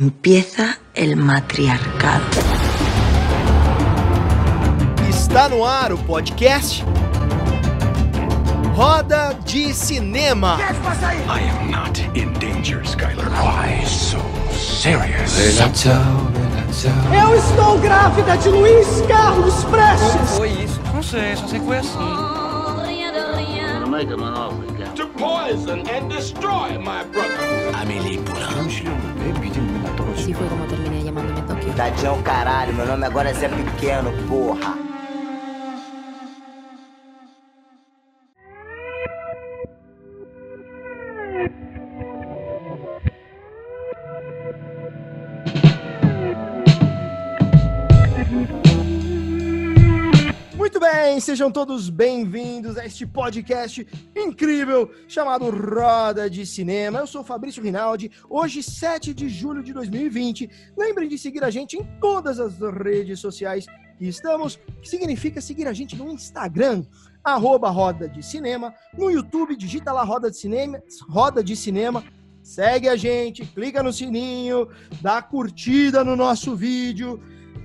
Empieza el matriarcado. Está no ar o podcast Roda de Cinema. I am not in danger, Skylar. Why so serious? Eu estou grávida de Luiz Carlos Prestes. Foi isso? Não sei, só sei que foi assim. To poison and destroy my brother. Así fue como terminé llamándome Tokio. Tadinho, caralho, meu nome agora é Zé Pequeno, porra. Sejam todos bem-vindos a este podcast incrível chamado Roda de Cinema. Eu sou Fabrício Rinaldi, hoje 7 de julho de 2020. Lembrem de seguir a gente em todas as redes sociais que estamos, que significa seguir a gente no Instagram, arroba Roda de Cinema, no YouTube, digita lá Roda de Cinema, Roda de Cinema, segue a gente, clica no sininho, dá curtida no nosso vídeo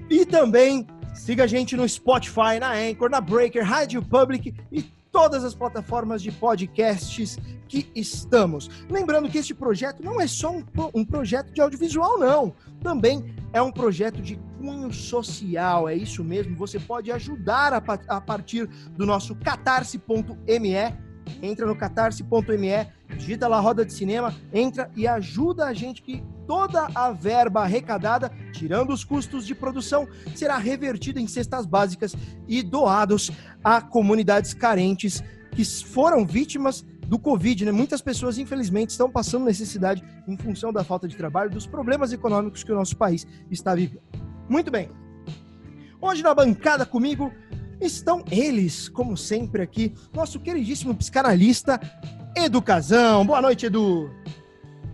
e também siga a gente no Spotify, na Anchor, na Breaker, Rádio Public e todas as plataformas de podcasts que estamos. Lembrando que este projeto não é só um, um projeto de audiovisual, não. Também é um projeto de cunho social, é isso mesmo. Você pode ajudar a, a partir do nosso catarse.me. Entra no catarse.me, digita lá Roda de Cinema, entra e ajuda a gente que toda a verba arrecadada, tirando os custos de produção, será revertida em cestas básicas e doados a comunidades carentes que foram vítimas do Covid, né? Muitas pessoas, infelizmente, estão passando necessidade em função da falta de trabalho, dos problemas econômicos que o nosso país está vivendo. Muito bem. Hoje na bancada comigo estão eles, como sempre aqui, nosso queridíssimo psicanalista Educazão. Boa noite, Edu.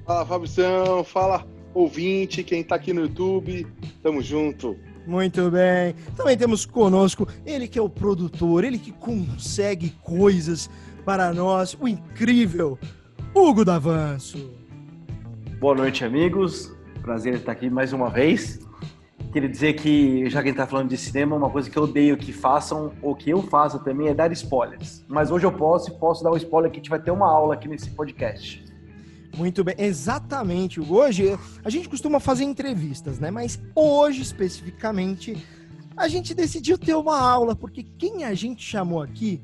Fala, Fabrição. Fala, ouvinte, quem tá aqui no YouTube. Tamo junto. Muito bem. Também temos conosco ele que é o produtor, ele que consegue coisas para nós, o incrível Hugo Davanço. Boa noite, amigos. Prazer estar aqui mais uma vez. Queria dizer que, já que a gente tá falando de cinema, uma coisa que eu odeio que façam, ou que eu faça também, é dar spoilers. Mas hoje eu posso e posso dar um spoiler que a gente vai ter uma aula aqui nesse podcast. Muito bem, exatamente. Hoje a gente costuma fazer entrevistas, né? Mas hoje especificamente a gente decidiu ter uma aula, porque quem a gente chamou aqui,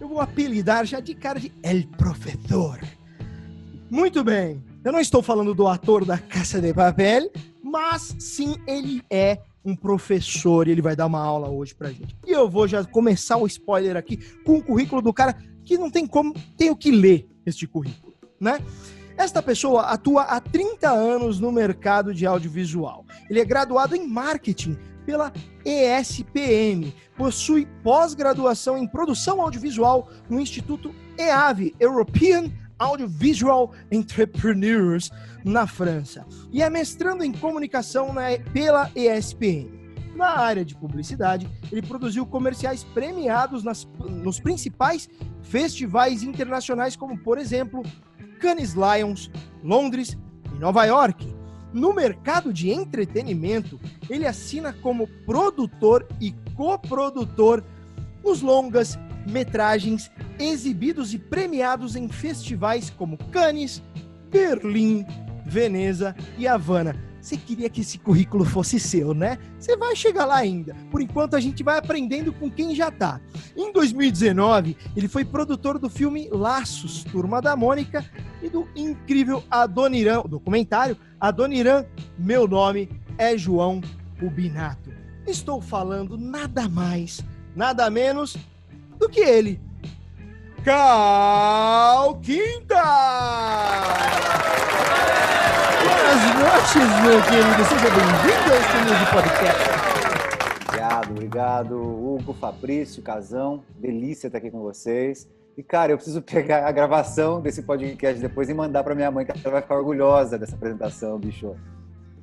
eu vou apelidar já de cara de El Professor. Muito bem. Eu não estou falando do ator da Caça de Papel, mas sim ele é um professor e ele vai dar uma aula hoje pra gente. E eu vou já começar o spoiler aqui com o currículo do cara que não tem como, tenho que ler este currículo, né? Esta pessoa atua há 30 anos no mercado de audiovisual. Ele é graduado em marketing pela ESPM, possui pós-graduação em produção audiovisual no Instituto EAV, European Audiovisual Entrepreneurs, na França, e é mestrando em comunicação na- pela ESPM. Na área de publicidade, ele produziu comerciais premiados nas- nos principais festivais internacionais, como, por exemplo, Cannes Lions, Londres e Nova York. No mercado de entretenimento, ele assina como produtor e coprodutor nos longas metragens exibidos e premiados em festivais como Cannes, Berlim, Veneza e Havana. Você queria que esse currículo fosse seu, né? Você vai chegar lá ainda. Por enquanto, a gente vai aprendendo com quem já tá. Em 2019, ele foi produtor do filme Laços, Turma da Mônica, e do incrível Adoniran, documentário Adoniran, Meu Nome é João Rubinato. Estou falando nada mais, nada menos do que ele. Cal Quinta! Boas noites, meu querido. Seja bem-vindo a este humilde podcast. Obrigado, obrigado, Hugo, Fabrício, Casão. Delícia estar aqui com vocês. E, cara, eu preciso pegar a gravação desse podcast depois e mandar para minha mãe, que ela vai ficar orgulhosa dessa apresentação, bicho.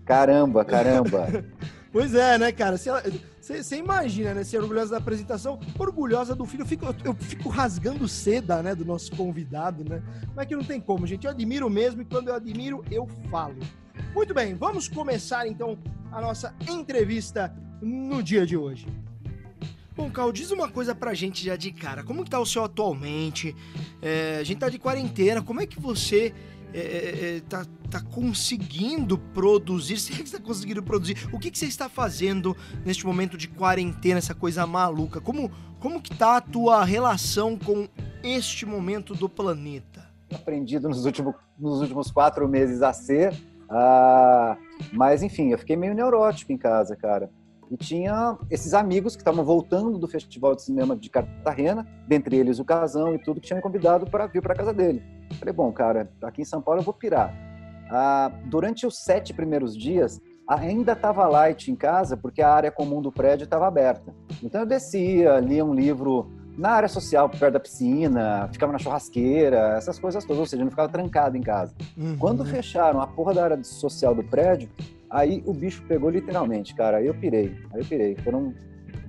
Caramba, caramba. Pois é, né, cara? Você imagina, né? Ser orgulhosa da apresentação, orgulhosa do filho. Eu fico, eu, fico rasgando seda, né, do nosso convidado, né? Mas que não tem como, gente. Eu admiro mesmo e quando eu admiro, eu falo. Muito bem, vamos começar então a nossa entrevista no dia de hoje. Bom, Cal, diz uma coisa pra gente já de cara. Como que tá o seu atualmente? É, a gente tá de quarentena, como é que você é, é, é tá, tá conseguindo produzir? Se é que está conseguindo produzir? O que, que você está fazendo neste momento de quarentena, essa coisa maluca? Como, como que tá a tua relação com este momento do planeta? Aprendido nos últimos, nos últimos quatro meses a ser, uh, mas enfim, eu fiquei meio neurótico em casa, cara. E tinha esses amigos que estavam voltando do Festival de Cinema de Cartagena, dentre eles o Casão e tudo, que tinha me convidado para vir para casa dele. Falei, bom, cara, aqui em São Paulo eu vou pirar. Ah, durante os sete primeiros dias, ainda estava light em casa, porque a área comum do prédio estava aberta. Então eu descia, lia um livro na área social, perto da piscina, ficava na churrasqueira, essas coisas todas, ou seja, não ficava trancado em casa. Uhum. Quando fecharam a porra da área social do prédio, Aí o bicho pegou literalmente, cara. Aí eu pirei. Aí eu pirei. Foram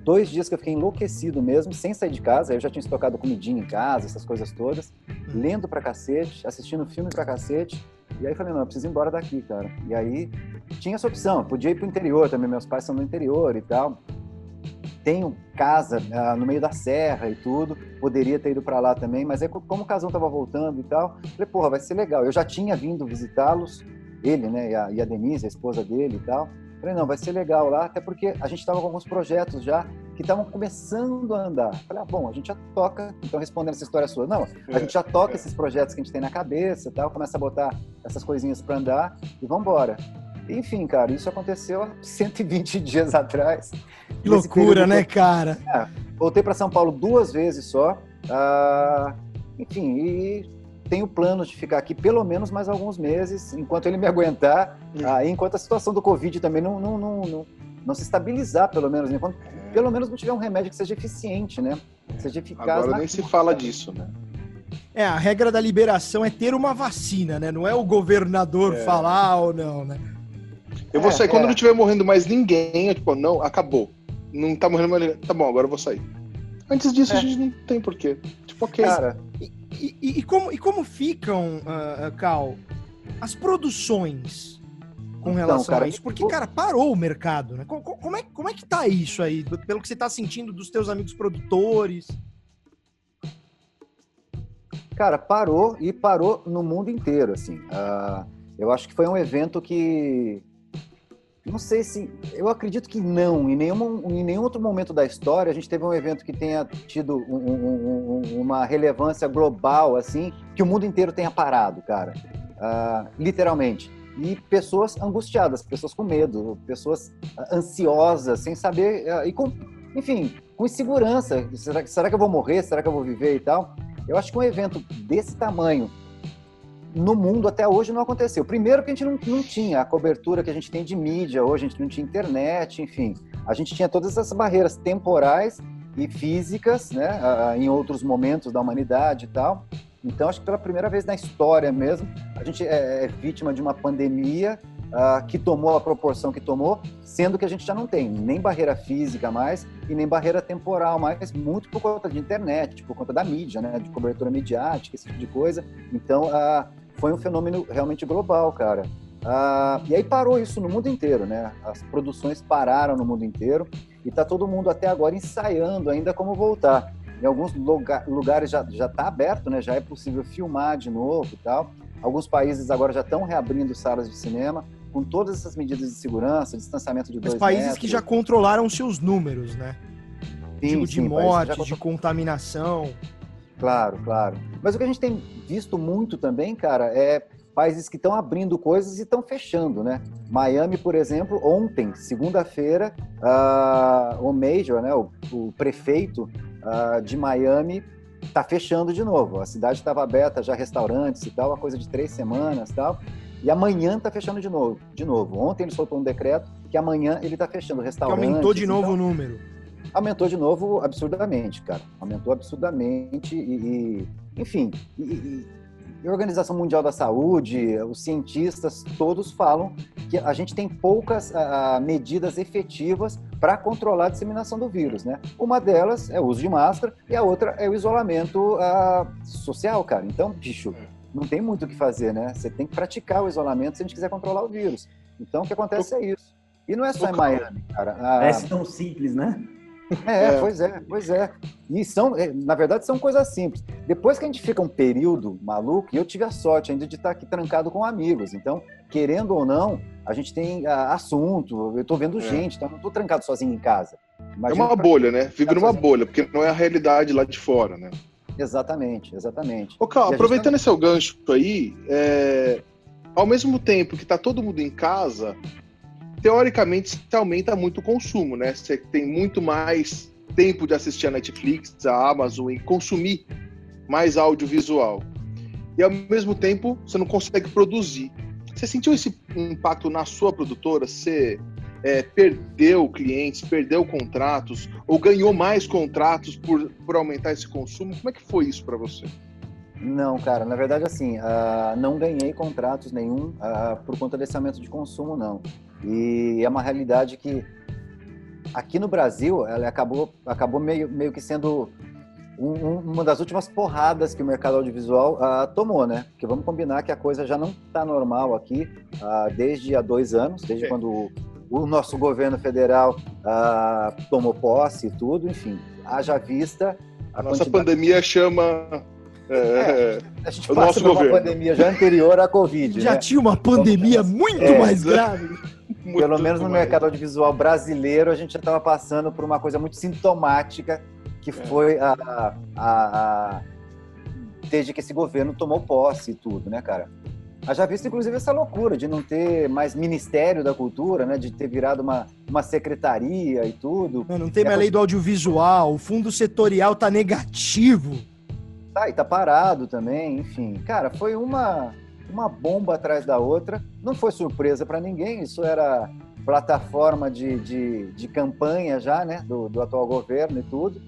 dois dias que eu fiquei enlouquecido mesmo, sem sair de casa. Eu já tinha estocado comidinha em casa, essas coisas todas. Uhum. Lendo pra cacete, assistindo filme pra cacete. E aí eu falei, não, eu preciso ir embora daqui, cara. E aí tinha essa opção. Podia ir pro interior também. Meus pais são no interior e tal. Tenho casa uh, no meio da serra e tudo. Poderia ter ido para lá também. Mas aí, como o casão tava voltando e tal, falei, porra, vai ser legal. Eu já tinha vindo visitá-los ele, né, e a, e a Denise, a esposa dele e tal. Falei, não, vai ser legal lá, até porque a gente estava com alguns projetos já que estavam começando a andar. Falei, ah, bom, a gente já toca, então respondendo essa história sua, não, a gente já toca esses projetos que a gente tem na cabeça e tal, começa a botar essas coisinhas para andar e vamos embora. Enfim, cara, isso aconteceu há 120 dias atrás. Que loucura, né, cara? É, voltei para São Paulo duas vezes só. Uh, enfim, e tenho planos de ficar aqui pelo menos mais alguns meses, enquanto ele me aguentar, uhum. aí, enquanto a situação do Covid também não, não, não, não, não se estabilizar, pelo menos, enquanto pelo menos não tiver um remédio que seja eficiente, né? Que seja eficaz. Agora nem se fala disso, né? É, a regra da liberação é ter uma vacina, né? Não é o governador é. falar ou não, né? Eu vou é, sair quando é. não estiver morrendo mais ninguém, eu, tipo, não, acabou. Não tá morrendo mais ninguém. Tá bom, agora eu vou sair. Antes disso, a é. gente não tem porquê. Tipo, ok. Cara, e, e, como, e como ficam, uh, Cal, as produções com então, relação então, cara, a isso? Porque, cara, parou o mercado, né? Como, como, é, como é que tá isso aí? Pelo que você tá sentindo dos teus amigos produtores? Cara, parou e parou no mundo inteiro, assim. Uh, eu acho que foi um evento que não sei se. Eu acredito que não. Em nenhum, em nenhum outro momento da história a gente teve um evento que tenha tido um, um, um, uma relevância global, assim, que o mundo inteiro tenha parado, cara. Uh, literalmente. E pessoas angustiadas, pessoas com medo, pessoas ansiosas, sem saber. Uh, e com, enfim, com insegurança. Será, será que eu vou morrer? Será que eu vou viver e tal? Eu acho que um evento desse tamanho no mundo até hoje não aconteceu. Primeiro que a gente não, não, tinha a cobertura que a gente tem de mídia hoje, a gente não tinha internet, enfim. A gente tinha todas essas barreiras temporais e físicas, né, em outros momentos da humanidade e tal. Então, acho que pela primeira vez na história mesmo, a gente é, é vítima de uma pandemia uh, que tomou a proporção que tomou, sendo que a gente já não tem nem barreira física mais e nem barreira temporal mais, muito por conta de internet, por conta da mídia, né, de cobertura midiática, esse tipo de coisa. Então, uh, foi um fenômeno realmente global, cara. Uh, e aí parou isso no mundo inteiro, né? As produções pararam no mundo inteiro e tá todo mundo até agora ensaiando ainda como voltar. Em alguns lugar, lugares já já está aberto, né? Já é possível filmar de novo e tal. Alguns países agora já estão reabrindo salas de cinema com todas essas medidas de segurança, distanciamento de dois Mas países metros. que já controlaram seus números, né? Sim, tipo de sim, morte, de contaminação. Claro, claro. Mas o que a gente tem visto muito também, cara, é países que estão abrindo coisas e estão fechando, né? Miami, por exemplo, ontem, segunda-feira, uh, o Major, né, o, o prefeito uh, de Miami, está fechando de novo. A cidade estava aberta, já restaurantes e tal, uma coisa de três semanas tal. E amanhã está fechando de novo, de novo. Ontem ele soltou um decreto que amanhã ele está fechando restaurantes. Que aumentou de novo então, o número. Aumentou de novo absurdamente, cara. Aumentou absurdamente e, e enfim, e, e, a Organização Mundial da Saúde, os cientistas, todos falam que a gente tem poucas uh, medidas efetivas para controlar a disseminação do vírus, né? Uma delas é o uso de máscara e a outra é o isolamento uh, social, cara. Então, bicho, não tem muito o que fazer, né? Você tem que praticar o isolamento se a gente quiser controlar o vírus. Então, o que acontece é isso. E não é só em Miami, cara. Ah, Parece tão simples, né? É, pois é, pois é. E são, é, na verdade, são coisas simples. Depois que a gente fica um período maluco, e eu tive a sorte ainda de estar aqui trancado com amigos. Então, querendo ou não, a gente tem ah, assunto, eu tô vendo gente, então não tô trancado sozinho em casa. É Imagina uma pra- bolha, né? Vive numa sozinho. bolha, porque não é a realidade lá de fora, né? Exatamente, exatamente. Ô, a Carl, aproveitando tá- esse gancho aí, é, ao mesmo tempo que tá todo mundo em casa, teoricamente se aumenta muito o consumo, né? Você tem muito mais tempo de assistir a Netflix, a Amazon e consumir mais audiovisual. E ao mesmo tempo você não consegue produzir. Você sentiu esse impacto na sua produtora? Você é, perdeu clientes, perdeu contratos ou ganhou mais contratos por, por aumentar esse consumo? Como é que foi isso para você? Não, cara, na verdade, assim, ah, não ganhei contratos nenhum ah, por conta desse aumento de consumo, não. E é uma realidade que aqui no Brasil, ela acabou, acabou meio, meio que sendo um- um- uma das últimas porradas que o mercado audiovisual ah, tomou, né? Porque vamos combinar que a coisa já não está normal aqui ah, desde há dois anos, desde É. quando o, o nosso governo federal ah, tomou posse e tudo, enfim, haja vista A nossa quantidade- pandemia chama. é, A gente O passa nosso por uma governo. pandemia já anterior à Covid, Já né? tinha uma pandemia muito É. mais grave. Muito Pelo menos no mercado audiovisual brasileiro, a gente já estava passando por uma coisa muito sintomática, que foi a, a- a- desde que esse governo tomou posse e tudo, né, cara? Haja visto, inclusive, essa loucura de não ter mais Ministério da Cultura, né? De ter virado uma, uma secretaria e tudo. Não, não tem mais lei do audiovisual, o fundo setorial tá negativo. Tá, e tá parado também, enfim. Cara, foi uma, uma bomba atrás da outra. Não foi surpresa para ninguém, isso era plataforma de, de, de campanha já, né, do, do atual governo e tudo.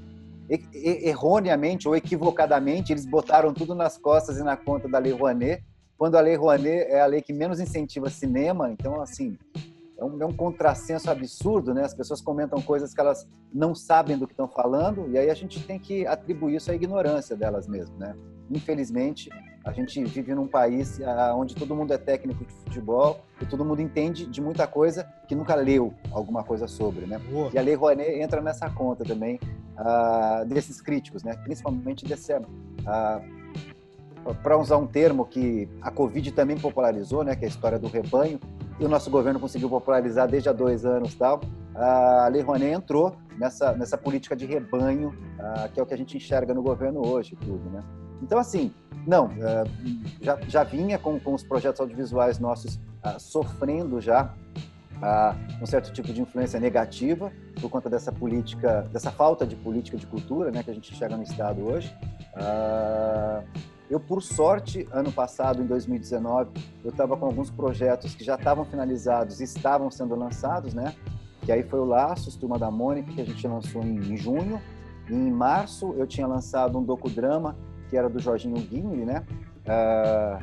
E- e- erroneamente ou equivocadamente, eles botaram tudo nas costas e na conta da Lei Rouanet, quando a Lei Rouanet é a lei que menos incentiva cinema, então, assim, é um, é um contrassenso absurdo, né? As pessoas comentam coisas que elas não sabem do que estão falando, e aí a gente tem que atribuir isso à ignorância delas mesmo, né? Infelizmente, a gente vive num país ah, onde todo mundo é técnico de futebol e todo mundo entende de muita coisa que nunca leu alguma coisa sobre, né? Boa. E a Lei Rouanet entra nessa conta também ah, desses críticos, né? Principalmente desse para usar um termo que a Covid também popularizou, né? Que é a história do rebanho e o nosso governo conseguiu popularizar desde há dois anos tal. A Lei Rouanet entrou nessa nessa política de rebanho ah, que é o que a gente enxerga no governo hoje, tudo, né? Então assim, não, ah, já, já vinha com, com os projetos audiovisuais nossos ah, sofrendo já ah, um certo tipo de influência negativa por conta dessa política, dessa falta de política de cultura, né, que a gente enxerga no estado hoje. Ah, eu, por sorte, ano passado, em 2019, eu estava com alguns projetos que já estavam finalizados e estavam sendo lançados, né? Que aí foi o Laços, Turma da Mônica, que a gente lançou em, em junho. E em março, eu tinha lançado um docudrama, que era do Jorginho Guimli, né? Ah,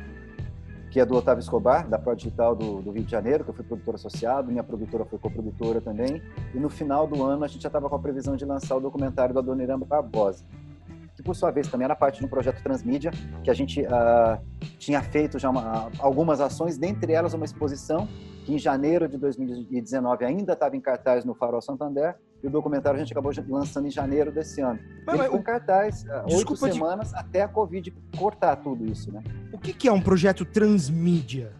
que é do Otávio Escobar, da Pro Digital do, do Rio de Janeiro, que eu fui produtor associado, minha produtora foi coprodutora também. E no final do ano, a gente já estava com a previsão de lançar o documentário do Adoniran Barbosa que por sua vez também era parte de um projeto transmídia, que a gente ah, tinha feito já uma- algumas ações, dentre elas uma exposição que em janeiro de 2019 ainda estava em cartaz no Farol Santander, e o documentário a gente acabou lançando em janeiro desse ano. Mas- Ele mas em cartaz ah, oito de- semanas até a Covid cortar tudo isso, né? O que, que é um projeto transmídia?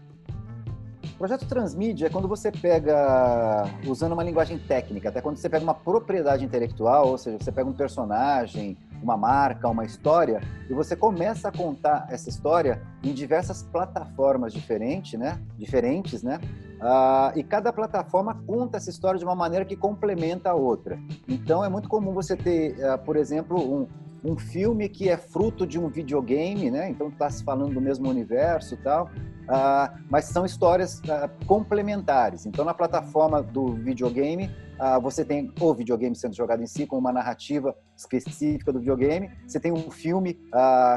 Projeto transmídia é quando você pega, usando uma linguagem técnica, até quando você pega uma propriedade intelectual, ou seja, você pega um personagem, uma marca, uma história, e você começa a contar essa história em diversas plataformas diferentes, né? Diferentes, né? Ah, e cada plataforma conta essa história de uma maneira que complementa a outra. Então é muito comum você ter, ah, por exemplo, um, um filme que é fruto de um videogame, né? Então está se falando do mesmo universo tal. Ah, mas são histórias ah, complementares. Então, na plataforma do videogame, ah, você tem o videogame sendo jogado em si, com uma narrativa específica do videogame. Você tem um filme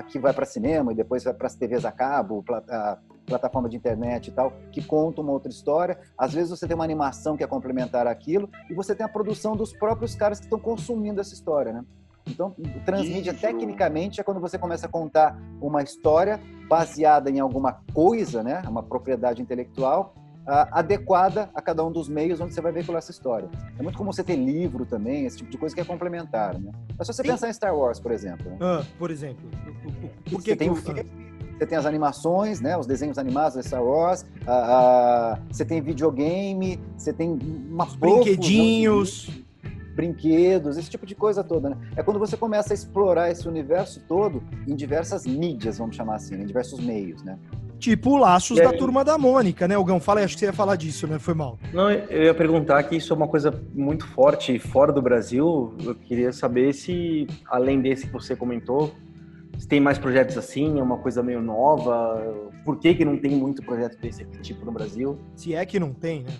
que vai para cinema e depois vai para as TVs a cabo, pla- plataforma de internet e tal, que conta uma outra história. Às vezes você tem uma animação que é complementar àquilo, e você tem a produção dos próprios caras que estão consumindo essa história, né? Então, transmídia tecnicamente é quando você começa a contar uma história baseada em alguma coisa, né, uma propriedade intelectual uh, adequada a cada um dos meios onde você vai veicular essa história. É muito comum você ter livro também, esse tipo de coisa que é complementar, né? É só você Sim. pensar em Star Wars, por exemplo. Né? Ah, por exemplo. Por que você tem o filme, você tem as animações, né, os desenhos animados de Star Wars, uh, uh, você tem videogame, você tem uma brinquedinhos, brinquedos, esse tipo de coisa toda, né? É quando você começa a explorar esse universo todo em diversas mídias, vamos chamar assim, né? em diversos meios, né? Tipo Laços da Turma da Mônica, né, Gão? Fala aí, acho que você ia falar disso, né? Foi mal. Não, eu ia perguntar que isso é uma coisa muito forte fora do Brasil. Eu queria saber se, além desse que você comentou, se tem mais projetos assim, é uma coisa meio nova. Por que, que não tem muito projeto desse tipo no Brasil? Se é que não tem, né?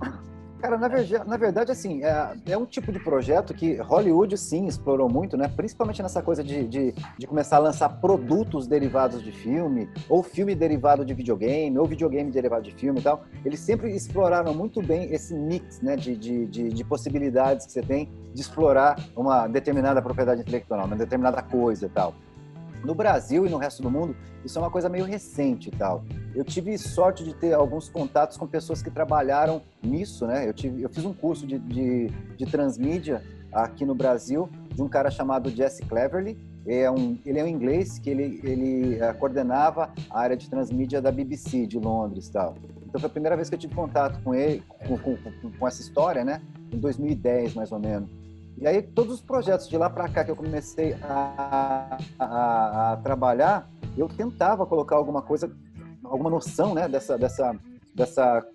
Cara, na, verdade, na verdade assim, é, é, um tipo de projeto que Hollywood, sim, explorou muito, né? Principalmente nessa coisa de, de, de, começar a lançar produtos derivados de filme, ou filme derivado de videogame, ou videogame derivado de filme e tal. Eles sempre exploraram muito bem esse mix, né, de, de, de, de possibilidades que você tem de explorar uma determinada propriedade intelectual, uma determinada coisa e tal. No Brasil e no resto do mundo, isso é uma coisa meio recente e tal. Eu tive sorte de ter alguns contatos com pessoas que trabalharam nisso, né? Eu, tive, eu fiz um curso de, de, de transmídia aqui no Brasil de um cara chamado Jesse Cleverly. É um, ele é um inglês que ele, ele uh, coordenava a área de transmídia da BBC de Londres tal. Então foi a primeira vez que eu tive contato com ele, com, com, com essa história, né? Em 2010, mais ou menos. E aí, todos os projetos de lá para cá que eu comecei a, a, a, trabalhar, eu tentava colocar alguma coisa, alguma noção né, dessa, dessa, dessa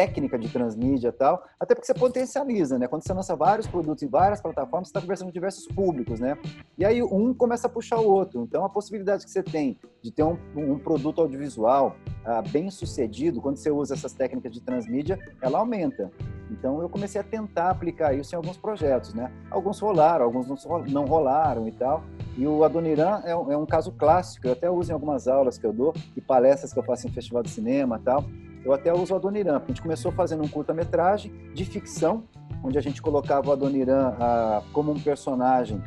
técnica de transmídia e tal, até porque você potencializa, né? Quando você lança vários produtos em várias plataformas, você está conversando com diversos públicos, né? E aí um começa a puxar o outro. Então a possibilidade que você tem de ter um, um produto audiovisual ah, bem sucedido, quando você usa essas técnicas de transmídia, ela aumenta. Então eu comecei a tentar aplicar isso em alguns projetos, né? Alguns rolaram, alguns não rolaram e tal. E o Adoniran é, um, é um caso clássico, eu até uso em algumas aulas que eu dou e palestras que eu faço em festival de cinema e tal eu até uso o Adoniran. A gente começou fazendo um curta-metragem de ficção, onde a gente colocava o Adoniran ah, como um personagem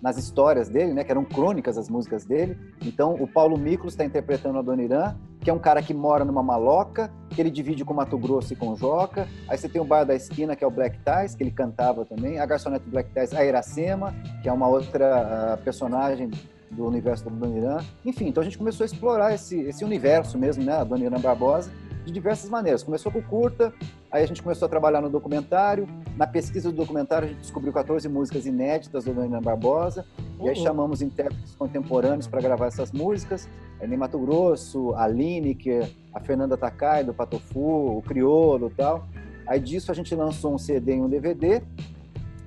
nas histórias dele, né, que eram crônicas as músicas dele. Então, o Paulo Miklos está interpretando o Adoniran, que é um cara que mora numa maloca, que ele divide com Mato Grosso e com Joca. Aí você tem o Bar da Esquina, que é o Black Ties, que ele cantava também. A garçonete Black Ties, a Iracema, que é uma outra uh, personagem do universo do Adoniran. Enfim, então a gente começou a explorar esse, esse universo mesmo, né, Adoniran Barbosa, de diversas maneiras. Começou com curta, aí a gente começou a trabalhar no documentário. Na pesquisa do documentário, a gente descobriu 14 músicas inéditas do Dona Barbosa. Uhum. E aí chamamos intérpretes contemporâneos para gravar essas músicas. É Nem Mato Grosso, a Lineker, a Fernanda Takai, do Patofu, o Criolo e tal. Aí disso a gente lançou um CD e um DVD.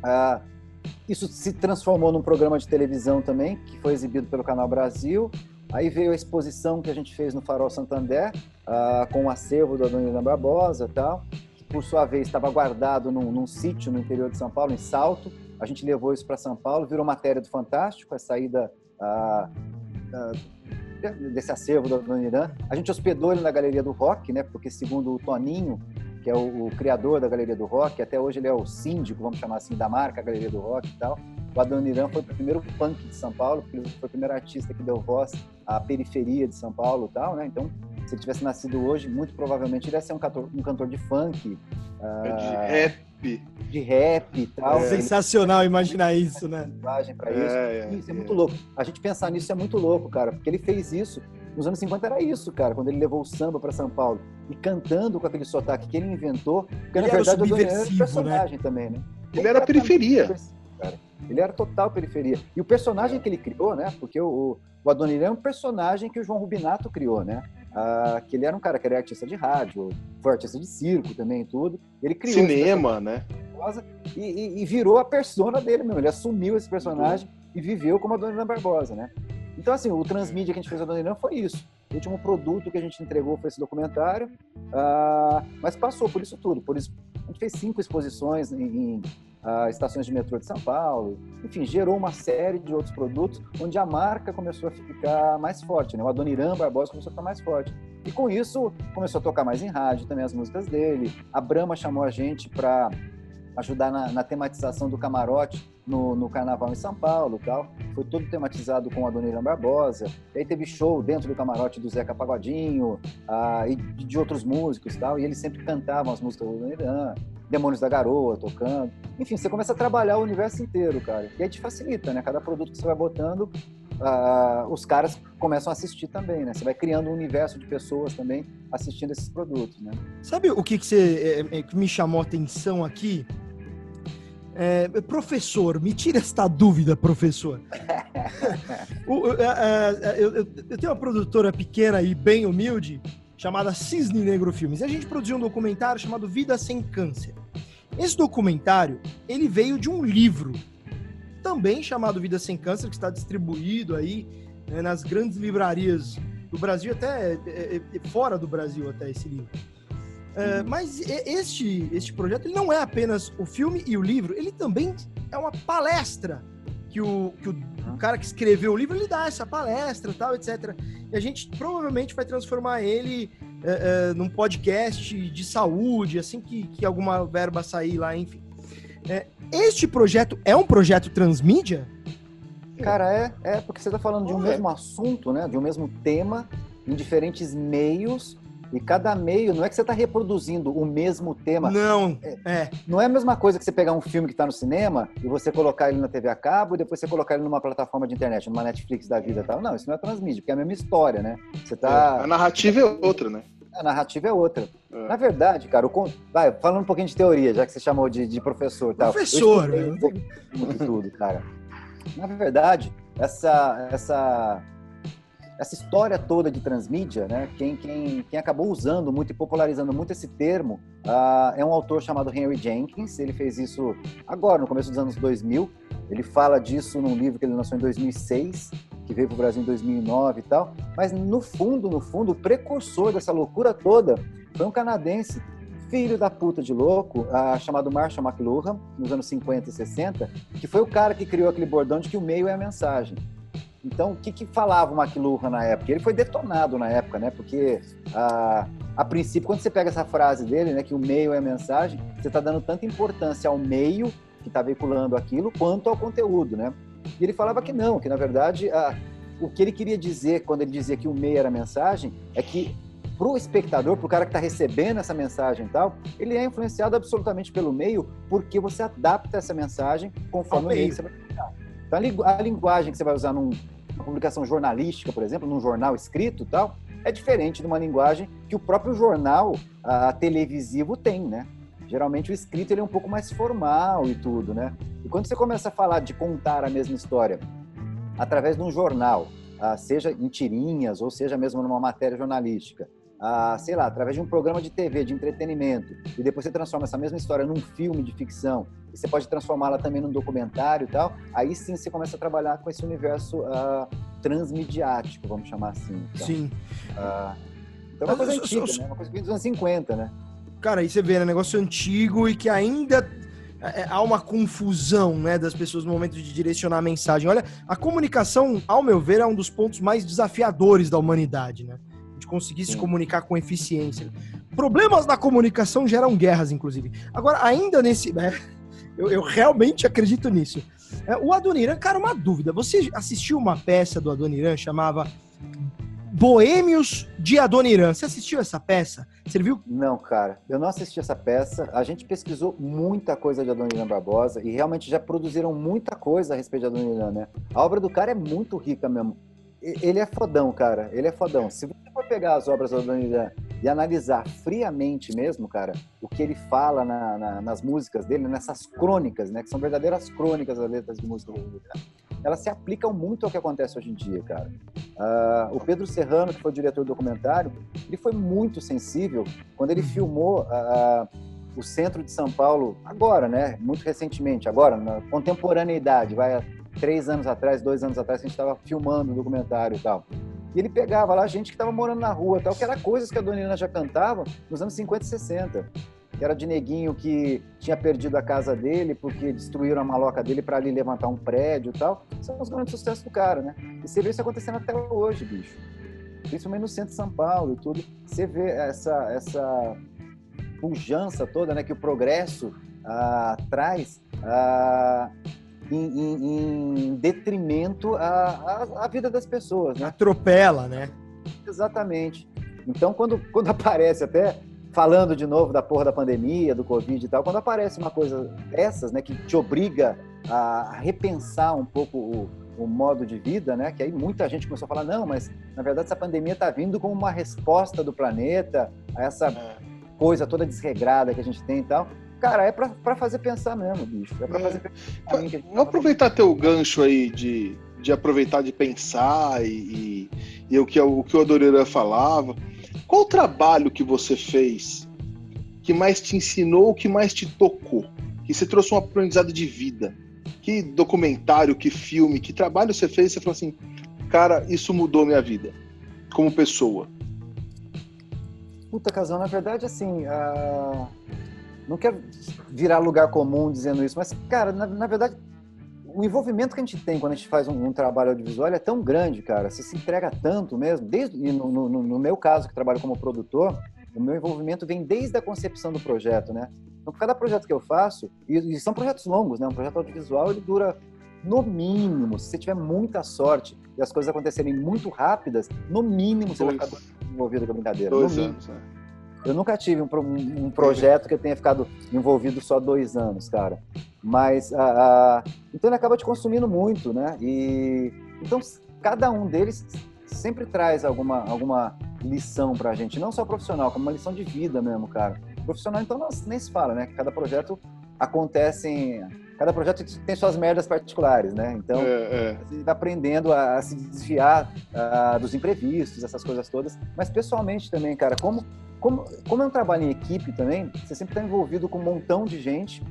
Ah, isso se transformou num programa de televisão também, que foi exibido pelo Canal Brasil. Aí veio a exposição que a gente fez no Farol Santander, uh, com o acervo da Dona Barbosa e tal, que por sua vez estava guardado num, num sítio no interior de São Paulo, em Salto. A gente levou isso para São Paulo, virou matéria do Fantástico, a saída uh, uh, desse acervo da Dona Irã. A gente hospedou ele na Galeria do Rock, né, porque segundo o Toninho, que é o, o, criador da Galeria do Rock, até hoje ele é o síndico, vamos chamar assim, da marca Galeria do Rock e tal. O Adoniran foi o primeiro punk de São Paulo, foi o primeiro artista que deu voz à periferia de São Paulo e tal, né? Então, se ele tivesse nascido hoje, muito provavelmente ele ia ser um cantor, um cantor de funk. Uh, de rap. De rap e tal. É. Sensacional imaginar isso, né? Pra isso. É, é, isso é, é muito louco. A gente pensar nisso é muito louco, cara, porque ele fez isso nos anos 50 era isso, cara, quando ele levou o samba para São Paulo e cantando com aquele sotaque que ele inventou, porque ele na verdade o era um personagem né? também, né? Ele, ele era periferia. Cara. Ele era total periferia. E o personagem que ele criou, né? Porque o, o Adoniran é um personagem que o João Rubinato criou, né? Ah, que ele era um cara que era artista de rádio, foi artista de circo também tudo. Ele criou cinema, né? E, e, e, virou a persona dele mesmo. Ele assumiu esse personagem uhum. e viveu como Adoniran Barbosa, né? Então, assim, o transmídia que a gente fez a Adoniran foi isso. O último produto que a gente entregou foi esse documentário, uh, mas passou por isso tudo. Por isso, a gente fez cinco exposições em, em uh, estações de metrô de São Paulo. Enfim, gerou uma série de outros produtos onde a marca começou a ficar mais forte. Né? O Adoniran Barbosa começou a ficar mais forte. E com isso, começou a tocar mais em rádio também as músicas dele. A Brahma chamou a gente para ajudar na, na tematização do camarote no, no, Carnaval em São Paulo tal. Foi todo tematizado com a Dona Barbosa. E aí teve show dentro do camarote do Zeca Pagodinho ah, e de outros músicos tal. E eles sempre cantavam as músicas da Dona. Demônios da Garoa tocando. Enfim, você começa a trabalhar o universo inteiro, cara. E aí te facilita, né? Cada produto que você vai botando, uh, os caras começam a assistir também, né? Você vai criando um universo de pessoas também assistindo esses produtos, né? Sabe o que, que, você, é, é, que me chamou a atenção aqui? É, professor, me tira esta dúvida, professor. o, é, é, eu, eu, eu, tenho uma produtora pequena e bem humilde chamada Cisne Negro Filmes. E a gente produziu um documentário chamado Vida Sem Câncer. Esse documentário, ele veio de um livro, também chamado Vida Sem Câncer, que está distribuído aí né, nas grandes livrarias do Brasil, até é, é, é fora do Brasil até esse livro. É, uhum. mas este, este projeto ele não é apenas o filme e o livro, ele também é uma palestra que o, que o, o, cara que escreveu o livro ele dá essa palestra tal, etc. E a gente provavelmente vai transformar ele é, é, num podcast de saúde, assim que, que alguma verba sair lá, enfim. É, este projeto é um projeto transmídia? Cara, é, é porque você está falando de um mesmo assunto, né? De um mesmo tema, em diferentes meios, e cada meio, não é que você está reproduzindo o mesmo tema. Não, é, é. Não é a mesma coisa que você pegar um filme que está no cinema e você colocar ele na TV a cabo e depois você colocar ele numa plataforma de internet, numa Netflix da vida e tal. Não, isso não é transmídia, porque é a mesma história, né? Você tá... É, a narrativa é outra, né? A narrativa é outra. É. Na verdade, cara, o... vai, falando um pouquinho de teoria, já que você chamou de, de professor. Tal. Professor, né? tudo, cara. Na verdade, essa, essa essa história toda de transmídia, né, quem, quem, quem acabou usando muito e popularizando muito esse termo uh, é um autor chamado Henry Jenkins. Ele fez isso agora, no começo dos anos 2000. Ele fala disso num livro que ele lançou em 2006, que veio para o Brasil em 2009 e tal. Mas no fundo, no fundo, o precursor dessa loucura toda foi um canadense filho da puta de louco, uh, chamado Marshall McLuhan, nos anos 50 e 60, que foi o cara que criou aquele bordão de que o meio é a mensagem. Então, o que, que falava o McLuhan na época? Ele foi detonado na época, né? Porque, a, a princípio, quando você pega essa frase dele, né, que o meio é a mensagem, você está dando tanta importância ao meio que está veiculando aquilo, quanto ao conteúdo, né? E ele falava que não, que na verdade a, o que ele queria dizer quando ele dizia que o meio era a mensagem é que para o espectador, para o cara que está recebendo essa mensagem e tal, ele é influenciado absolutamente pelo meio, porque você adapta essa mensagem conforme o meio que você vai então, a, linguagem que você vai usar numa publicação jornalística, por exemplo, num jornal escrito tal, é diferente de uma linguagem que o próprio jornal a, televisivo tem, né? Geralmente o escrito ele é um pouco mais formal e tudo, né? E quando você começa a falar de contar a mesma história através de um jornal, seja em tirinhas ou seja mesmo numa matéria jornalística, a, sei lá, através de um programa de TV, de entretenimento, e depois você transforma essa mesma história num filme de ficção, e você pode transformá-la também num documentário e tal, aí sim você começa a trabalhar com esse universo uh, transmediático, vamos chamar assim. Então. Sim. Uh, então é uma coisa antiga, né? Uma coisa que vem dos anos 50, né? Cara, aí você vê, né? Negócio antigo e que ainda é, há uma confusão né, das pessoas no momento de direcionar a mensagem. Olha, a comunicação, ao meu ver, é um dos pontos mais desafiadores da humanidade, né? Conseguir se comunicar com eficiência. Problemas na comunicação geram guerras, inclusive. Agora, ainda nesse. Né, eu, eu, realmente acredito nisso. É, o Adoniran, cara, uma dúvida. Você assistiu uma peça do Adoniran chamava Boêmios de Adoniran. Você assistiu essa peça? Você viu? Não, cara. Eu não assisti essa peça. A gente pesquisou muita coisa de Adoniran Barbosa e realmente já produziram muita coisa a respeito de Adoniran, né? A obra do cara é muito rica mesmo ele é fodão, cara. Ele é fodão. Se você for pegar as obras do Adoniran e analisar friamente mesmo, cara, o que ele fala na, na, nas músicas dele, nessas crônicas, né, que são verdadeiras crônicas das letras de música dele, elas se aplicam muito ao que acontece hoje em dia, cara. Uh, o Pedro Serrano, que foi o diretor do documentário, ele foi muito sensível quando ele uhum. filmou uh, o centro de São Paulo, agora, né, muito recentemente, agora, na contemporaneidade, vai três anos atrás, dois anos atrás, a gente estava filmando o um documentário e tal. E ele pegava lá gente que estava morando na rua tal, que era coisas que a Dona Helena já cantava nos anos 50 e 60. Que era de neguinho que tinha perdido a casa dele porque destruíram a maloca dele para ali levantar um prédio e tal. São os grandes sucessos do cara, né? E você vê isso acontecendo até hoje, bicho. Principalmente no centro de São Paulo e tudo. Você vê essa, essa pujança toda né, que o progresso ah, traz ah, em, em, em, detrimento à, à, à, vida das pessoas. Né? Atropela, né? Exatamente. Então, quando, quando aparece até falando de novo da porra da pandemia, do Covid e tal, quando aparece uma coisa dessas, né, que te obriga a repensar um pouco o, o modo de vida, né, que aí muita gente começou a falar, não, mas na verdade essa pandemia está vindo como uma resposta do planeta a essa é. coisa toda desregrada que a gente tem e tal. Cara, é para fazer pensar mesmo, bicho. É para é. fazer pensar. Vou aproveitar teu gancho aí de, de aproveitar de pensar e, e, e o, que, o que o Adoreira falava. Qual o trabalho que você fez que mais te ensinou, que mais te tocou? Que você trouxe um aprendizado de vida? Que documentário, que filme, que trabalho você fez? Você falou assim, cara, isso mudou minha vida como pessoa. Puta, Casal, na verdade, assim, uh... não quero virar lugar comum dizendo isso, mas, cara, na, na verdade, o envolvimento que a gente tem quando a gente faz um, um, trabalho audiovisual é tão grande, cara. Você se entrega tanto mesmo. Desde, no, no, no, meu caso, que trabalho como produtor, o meu envolvimento vem desde a concepção do projeto, né? Então, cada projeto que eu faço, e, e são projetos longos, né? Um projeto audiovisual, ele dura no mínimo, se você tiver muita sorte e as coisas acontecerem muito rápidas, no mínimo você dois. vai ficar envolvido com a brincadeira. Dois anos, né? Eu nunca tive um, um, projeto que eu tenha ficado envolvido só dois anos, cara. Mas, a, a, então ele acaba te consumindo muito, né? E então cada um deles sempre traz alguma, alguma lição pra gente, não só profissional, como uma lição de vida mesmo, cara. Profissional, então, nem se fala, né? Cada projeto acontece em, cada projeto tem suas merdas particulares, né? Então, é, é. você vai aprendendo a, a se desviar uh, dos imprevistos, essas coisas todas. Mas pessoalmente também, cara, como como, como é um trabalho em equipe também, você sempre está envolvido com um montão de gente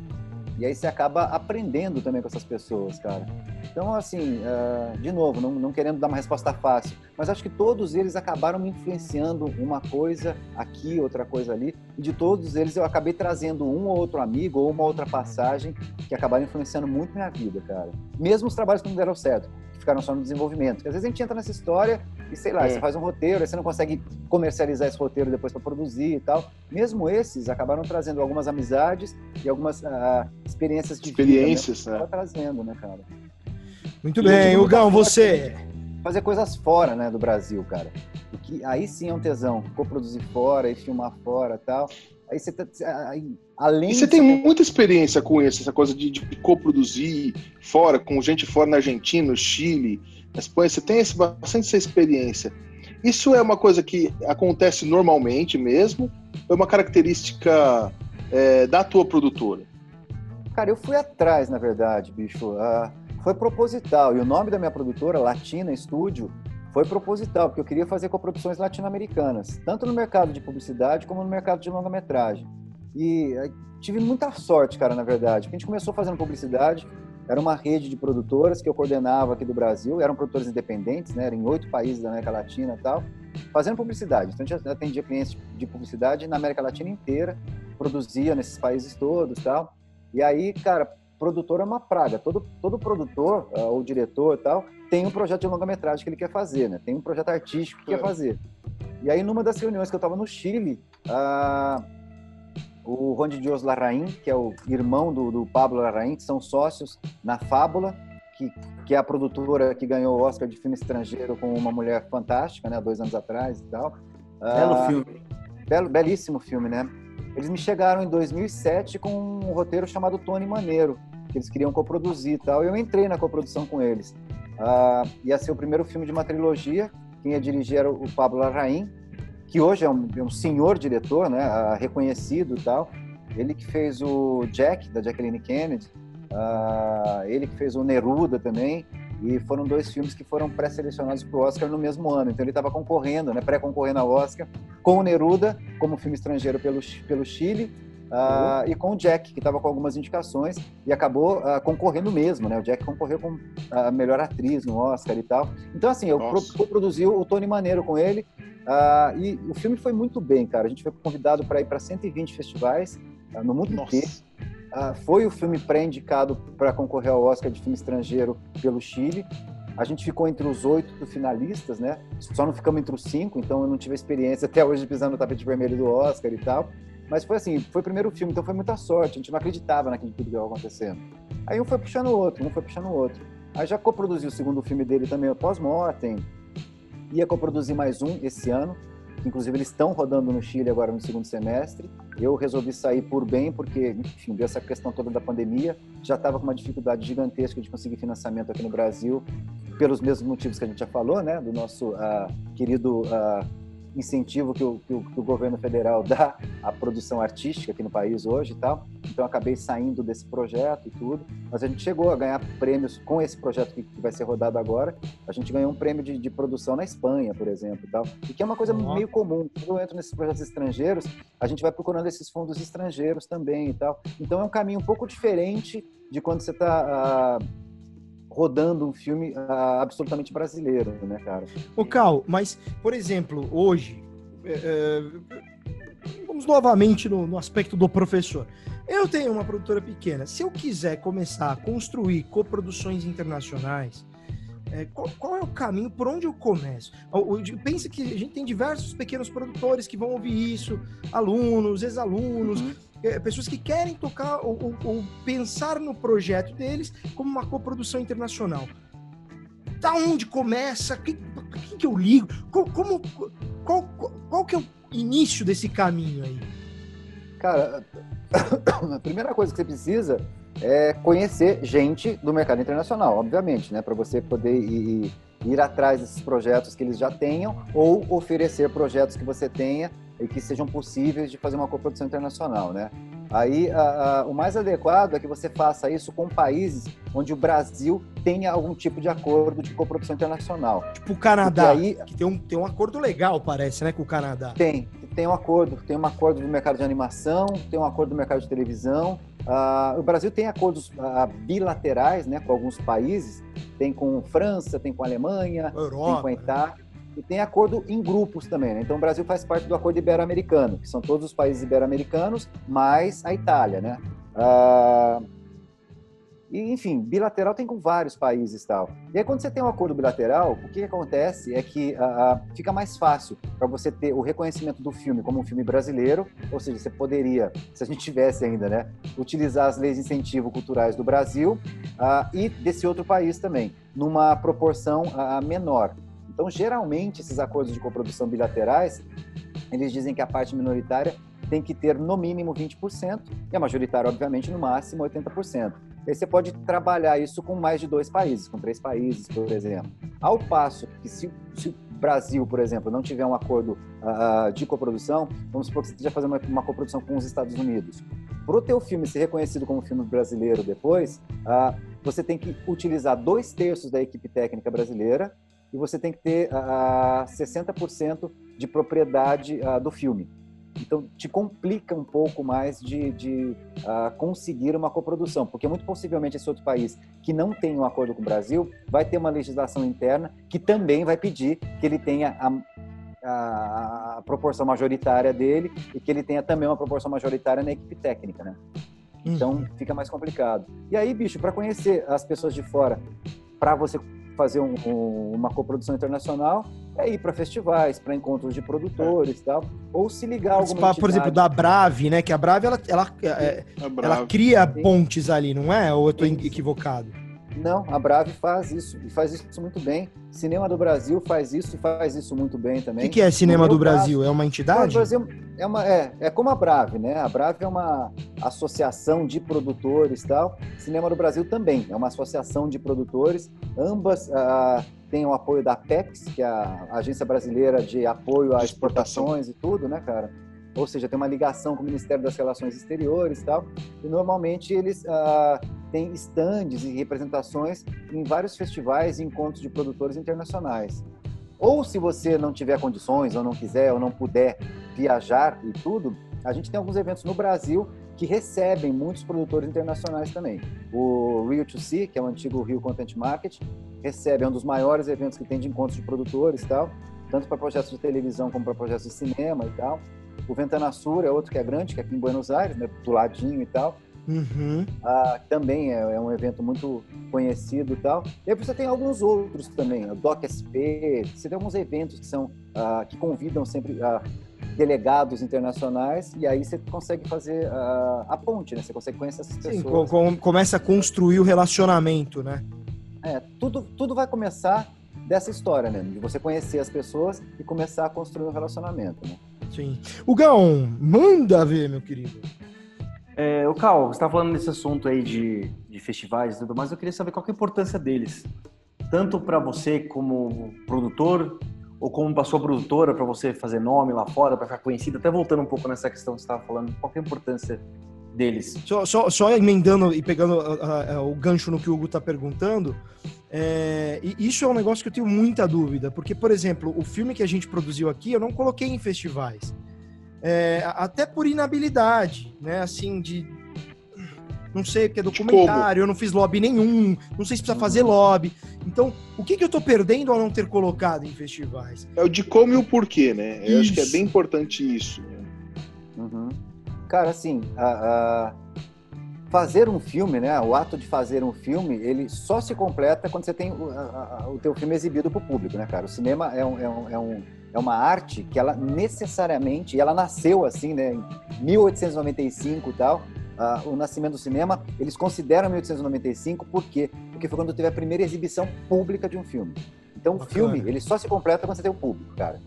e aí você acaba aprendendo também com essas pessoas, cara. Então, assim, uh, de novo, não, não, querendo dar uma resposta fácil, mas acho que todos eles acabaram me influenciando uma coisa aqui, outra coisa ali, e de todos eles eu acabei trazendo um ou outro amigo ou uma outra passagem que acabaram influenciando muito minha vida, cara. Mesmo os trabalhos que não deram certo ficaram só no desenvolvimento. Porque às vezes a gente entra nessa história e, sei lá, é. você faz um roteiro, aí você não consegue comercializar esse roteiro depois para produzir e tal. Mesmo esses acabaram trazendo algumas amizades e algumas uh, experiências de experiências, vida, né? né? trazendo, né, cara? Muito e bem, Hugão, você fazer coisas fora, né, do Brasil, cara. E que aí sim é um tesão, coproduzir fora e filmar fora, tal. Aí você tá, aí, além e você tem muita experiência com isso, essa coisa de, de coproduzir fora, com gente fora na Argentina, no Chile, na Espanha, você tem esse, bastante essa experiência. Isso é uma coisa que acontece normalmente mesmo? Ou é uma característica é, da tua produtora? Cara, eu fui atrás, na verdade, bicho. Uh, foi proposital. E o nome da minha produtora, Latina Studio, foi proposital, porque eu queria fazer coproduções latino-americanas, tanto no mercado de publicidade como no mercado de longa-metragem. E eh, tive muita sorte, cara, na verdade. A gente começou fazendo publicidade, era uma rede de produtoras que eu coordenava aqui do Brasil, eram produtores independentes, né, em oito países da América Latina e tal, fazendo publicidade. Então a gente atendia clientes de publicidade na América Latina inteira, produzia nesses países todos tal. E aí, cara, produtor é uma praga. Todo, todo produtor, uh, ou diretor e tal, tem um projeto de longa-metragem que ele quer fazer, né? Tem um projeto artístico que é. quer fazer. E aí, numa das reuniões que eu estava no Chile, o Juan de Dios Larraín, que é o irmão do, do Pablo Larraín, que são sócios na Fábula, que, que, é a produtora que ganhou o Oscar de filme estrangeiro com uma mulher fantástica, né? Dois anos atrás e tal. Belo uh, filme. Belo, belíssimo filme, né? Eles me chegaram em 2007 com um roteiro chamado Tony Maneiro, que eles queriam coproduzir e tal. Eu entrei na coprodução com eles. Uh, ia ser o primeiro filme de uma trilogia. Quem ia dirigir era o Pablo Larraín, que hoje é um, é um senhor diretor, né, uh, reconhecido e tal. Ele que fez o Jack, da Jacqueline Kennedy. Uh, ele que fez o Neruda também. E foram dois filmes que foram pré-selecionados para o Oscar no mesmo ano. Então ele estava concorrendo, né, pré-concorrendo ao Oscar, com o Neruda, como filme estrangeiro pelo, pelo Chile, Uh, e com o Jack, que estava com algumas indicações e acabou uh, concorrendo mesmo, né? O Jack concorreu com a melhor atriz no Oscar e tal. Então, assim, eu pro, produzi o Tony Maneiro com ele uh, e o filme foi muito bem, cara. A gente foi convidado para ir para 120 festivais no mundo Nossa. inteiro. Foi o filme pré-indicado para concorrer ao Oscar de filme estrangeiro pelo Chile. A gente ficou entre os oito finalistas, né? Só não ficamos entre os cinco, então eu não tive experiência até hoje pisar no tapete vermelho do Oscar e tal. Mas foi assim, foi o primeiro filme, então foi muita sorte. A gente não acreditava naquilo que estava acontecendo. Aí um foi puxando o outro, um foi puxando o outro. Aí já coproduziu o segundo filme dele também, o Pós-Mortem. Ia coproduzir mais um esse ano, que inclusive eles estão rodando no Chile agora no segundo semestre. Eu resolvi sair por bem, porque, enfim, deu essa questão toda da pandemia. Já estava com uma dificuldade gigantesca de conseguir financiamento aqui no Brasil, pelos mesmos motivos que a gente já falou, né? Do nosso uh, querido uh, incentivo que o, que o, que o governo federal dá à produção artística aqui no país hoje e tal. Então acabei saindo desse projeto e tudo, mas a gente chegou a ganhar prêmios com esse projeto que, que vai ser rodado agora. A gente ganhou um prêmio de, de, produção na Espanha, por exemplo, e tal. E que é uma coisa uhum. meio comum. Quando eu entro nesses projetos estrangeiros, a gente vai procurando esses fundos estrangeiros também e tal. Então é um caminho um pouco diferente de quando você está uh, ah, rodando um filme uh, absolutamente brasileiro, né, cara? O Cal, mas, por exemplo, hoje, é, é, vamos novamente no, no aspecto do professor. Eu tenho uma produtora pequena. Se eu quiser começar a construir coproduções internacionais, é, qual, qual, é o caminho? Por onde eu começo? Pensa que a gente tem diversos pequenos produtores que vão ouvir isso, alunos, ex-alunos. Uhum é, pessoas que querem tocar ou, ou, ou, pensar no projeto deles como uma coprodução internacional. Da onde começa? Quem, quem que eu ligo? Qual, como, qual, qual, qual que é o início desse caminho aí? Cara, a primeira coisa que você precisa é conhecer gente do mercado internacional, obviamente, né? Para você poder ir, ir atrás desses projetos que eles já tenham ou oferecer projetos que você tenha e que sejam possíveis de fazer uma coprodução internacional, né? Aí, a, a, o mais adequado é que você faça isso com países onde o Brasil tenha algum tipo de acordo de coprodução internacional. Tipo o Canadá, aí, que tem um, tem um acordo legal, parece, né, com o Canadá. Tem, tem um acordo. Tem um acordo do mercado de animação, tem um acordo do mercado de televisão. Uh, o Brasil tem acordos uh, bilaterais né, com alguns países. Tem com França, tem com Alemanha, Europa, tem com a Itália. Né? E tem acordo em grupos também, né? Então o Brasil faz parte do acordo ibero-americano, que são todos os países ibero-americanos, mais a Itália, né? Ah, e, enfim, bilateral tem com vários países tal. E aí, quando você tem um acordo bilateral, o que, acontece é que uh, fica mais fácil para você ter o reconhecimento do filme como um filme brasileiro, ou seja, você poderia, se a gente tivesse ainda, né, utilizar as leis de incentivo culturais do Brasil uh, e desse outro país também, numa proporção uh, menor. Então, geralmente, esses acordos de coprodução bilaterais, eles dizem que a parte minoritária tem que ter no mínimo 20% e a majoritária, obviamente, no máximo 80%. E aí você pode trabalhar isso com mais de dois países, com três países, por exemplo. Ao passo que se, se o Brasil, por exemplo, não tiver um acordo uh, de coprodução, vamos supor que você esteja fazendo uma, uma coprodução com os Estados Unidos. Para o teu filme ser reconhecido como filme brasileiro depois, uh, você tem que utilizar dois terços da equipe técnica brasileira e você tem que ter uh, 60% de propriedade do filme. Então, te complica um pouco mais de, de uh, conseguir uma coprodução, porque muito possivelmente esse outro país que não tem um acordo com o Brasil vai ter uma legislação interna que também vai pedir que ele tenha a, a, a proporção majoritária dele e que ele tenha também uma proporção majoritária na equipe técnica, né? Então, uhum. fica mais complicado. E aí, bicho, para conhecer as pessoas de fora, para você fazer um, um, uma coprodução internacional é ir para festivais, para encontros de produtores e tal, ou se ligar a alguma. Por exemplo, da Brave, né? Que a Brave, ela, ela, é, ela cria Sim. pontes ali, não é? Ou eu estou equivocado? Não, a Brave faz isso, e faz isso muito bem. Cinema do Brasil faz isso e faz isso muito bem também. O que, que, é Cinema do Brasil? Caso, é uma entidade? O Brasil é, uma, é, é como a Brave, né? A Brave é uma associação de produtores e tal. Cinema do Brasil também é uma associação de produtores. Ambas ah, têm o apoio da Apex, que é a Agência Brasileira de Apoio às Exportações e tudo, né, cara? Ou seja, tem uma ligação com o Ministério das Relações Exteriores e tal, e normalmente eles ah, têm estandes e representações em vários festivais e encontros de produtores internacionais. Ou se você não tiver condições, ou não quiser, ou não puder viajar e tudo, a gente tem alguns eventos no Brasil que recebem muitos produtores internacionais também. O Rio to See, que é o antigo Rio Content Market, recebe é um dos maiores eventos que tem de encontros de produtores e tal, tanto para projetos de televisão como para projetos de cinema e tal. O Ventana Sur é outro que é grande, que é aqui em Buenos Aires, né, do ladinho e tal. Uhum. Ah, também é, é, um evento muito conhecido e tal. E aí você tem alguns outros também, o Doc SP, você tem alguns eventos que são ah, que convidam sempre ah, delegados internacionais e aí você consegue fazer a, a ponte, né? Você consegue conhecer essas Sim, pessoas. co- co- começa a construir o relacionamento, né? É, tudo, tudo vai começar dessa história, né? De você conhecer as pessoas e começar a construir um relacionamento, né? Sim. O Gão, manda ver, meu querido. É, o Cal, você está falando desse assunto aí de, de festivais e tudo mais, eu queria saber qual que é a importância deles. Tanto para você como produtor, ou como para sua produtora, para você fazer nome lá fora, para ficar conhecido. Até voltando um pouco nessa questão que você estava falando, qual que é a importância deles? Só, só, só emendando e pegando ah, ah, o gancho no que o Hugo tá perguntando, é, e isso é um negócio que eu tenho muita dúvida, porque, por exemplo, o filme que a gente produziu aqui, eu não coloquei em festivais. É, a- até por inabilidade, né? Assim, de. Não sei, porque é documentário, eu não fiz lobby nenhum, não sei se precisa fazer lobby. Então, o que, que eu tô perdendo ao não ter colocado em festivais? É o de como e o porquê, né? Eu acho que é Isso. bem importante isso. Uhum. Cara, assim, a- a- fazer um filme, né? O ato de fazer um filme, ele só se completa quando você tem o, a- a- o teu filme exibido para o público, né, cara? O cinema é, um, é, um, é, um- é uma arte que ela necessariamente, ela nasceu assim, né? Em 1895 e tal. ah, o nascimento do cinema, eles consideram 1895 por quê? Porque foi quando teve a primeira exibição pública de um filme. Então, o filme, ele só se completa quando você tem o público, cara.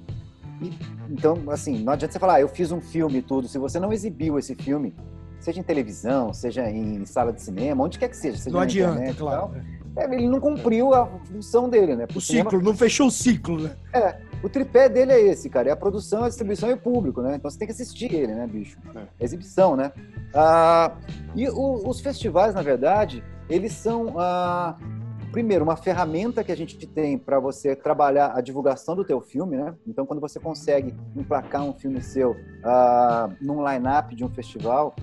Então, assim, não adianta você falar, ah, eu fiz um filme e tudo. Se você não exibiu esse filme, seja em televisão, seja em sala de cinema, onde quer que seja, seja Não na adianta, internet e claro. tal, é, ele não cumpriu a função dele, né? Pro O cinema- ciclo, não fechou o ciclo, né? É, o tripé dele é esse, cara. É a produção, a distribuição e o público, né? Então você tem que assistir ele, né, bicho? É. Exibição, né? Ah, e o- os festivais, na verdade, eles são, ah, primeiro, uma ferramenta que a gente tem para você trabalhar a divulgação do teu filme, né? Então, quando você consegue emplacar um filme seu ah, num line-up de um festival,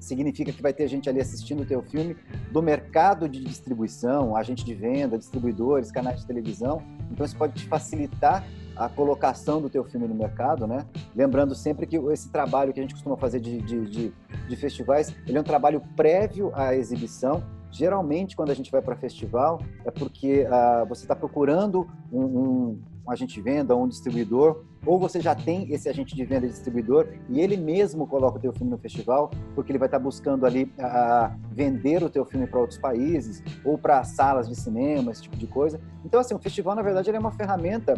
significa que vai ter gente ali assistindo o teu filme do mercado de distribuição, agente de venda, distribuidores, canais de televisão. Então isso pode te facilitar a colocação do teu filme no mercado, né? Lembrando sempre que esse trabalho que a gente costuma fazer de, de, de, de festivais, ele é um trabalho prévio à exibição. Geralmente, quando a gente vai para festival, é porque ah, você está procurando um, um, um agente de venda, um distribuidor, ou você já tem esse agente de venda e distribuidor e ele mesmo coloca o teu filme no festival, porque ele vai estar buscando ali ah, vender o teu filme para outros países ou para salas de cinema, esse tipo de coisa. Então, assim, o festival, na verdade, é uma ferramenta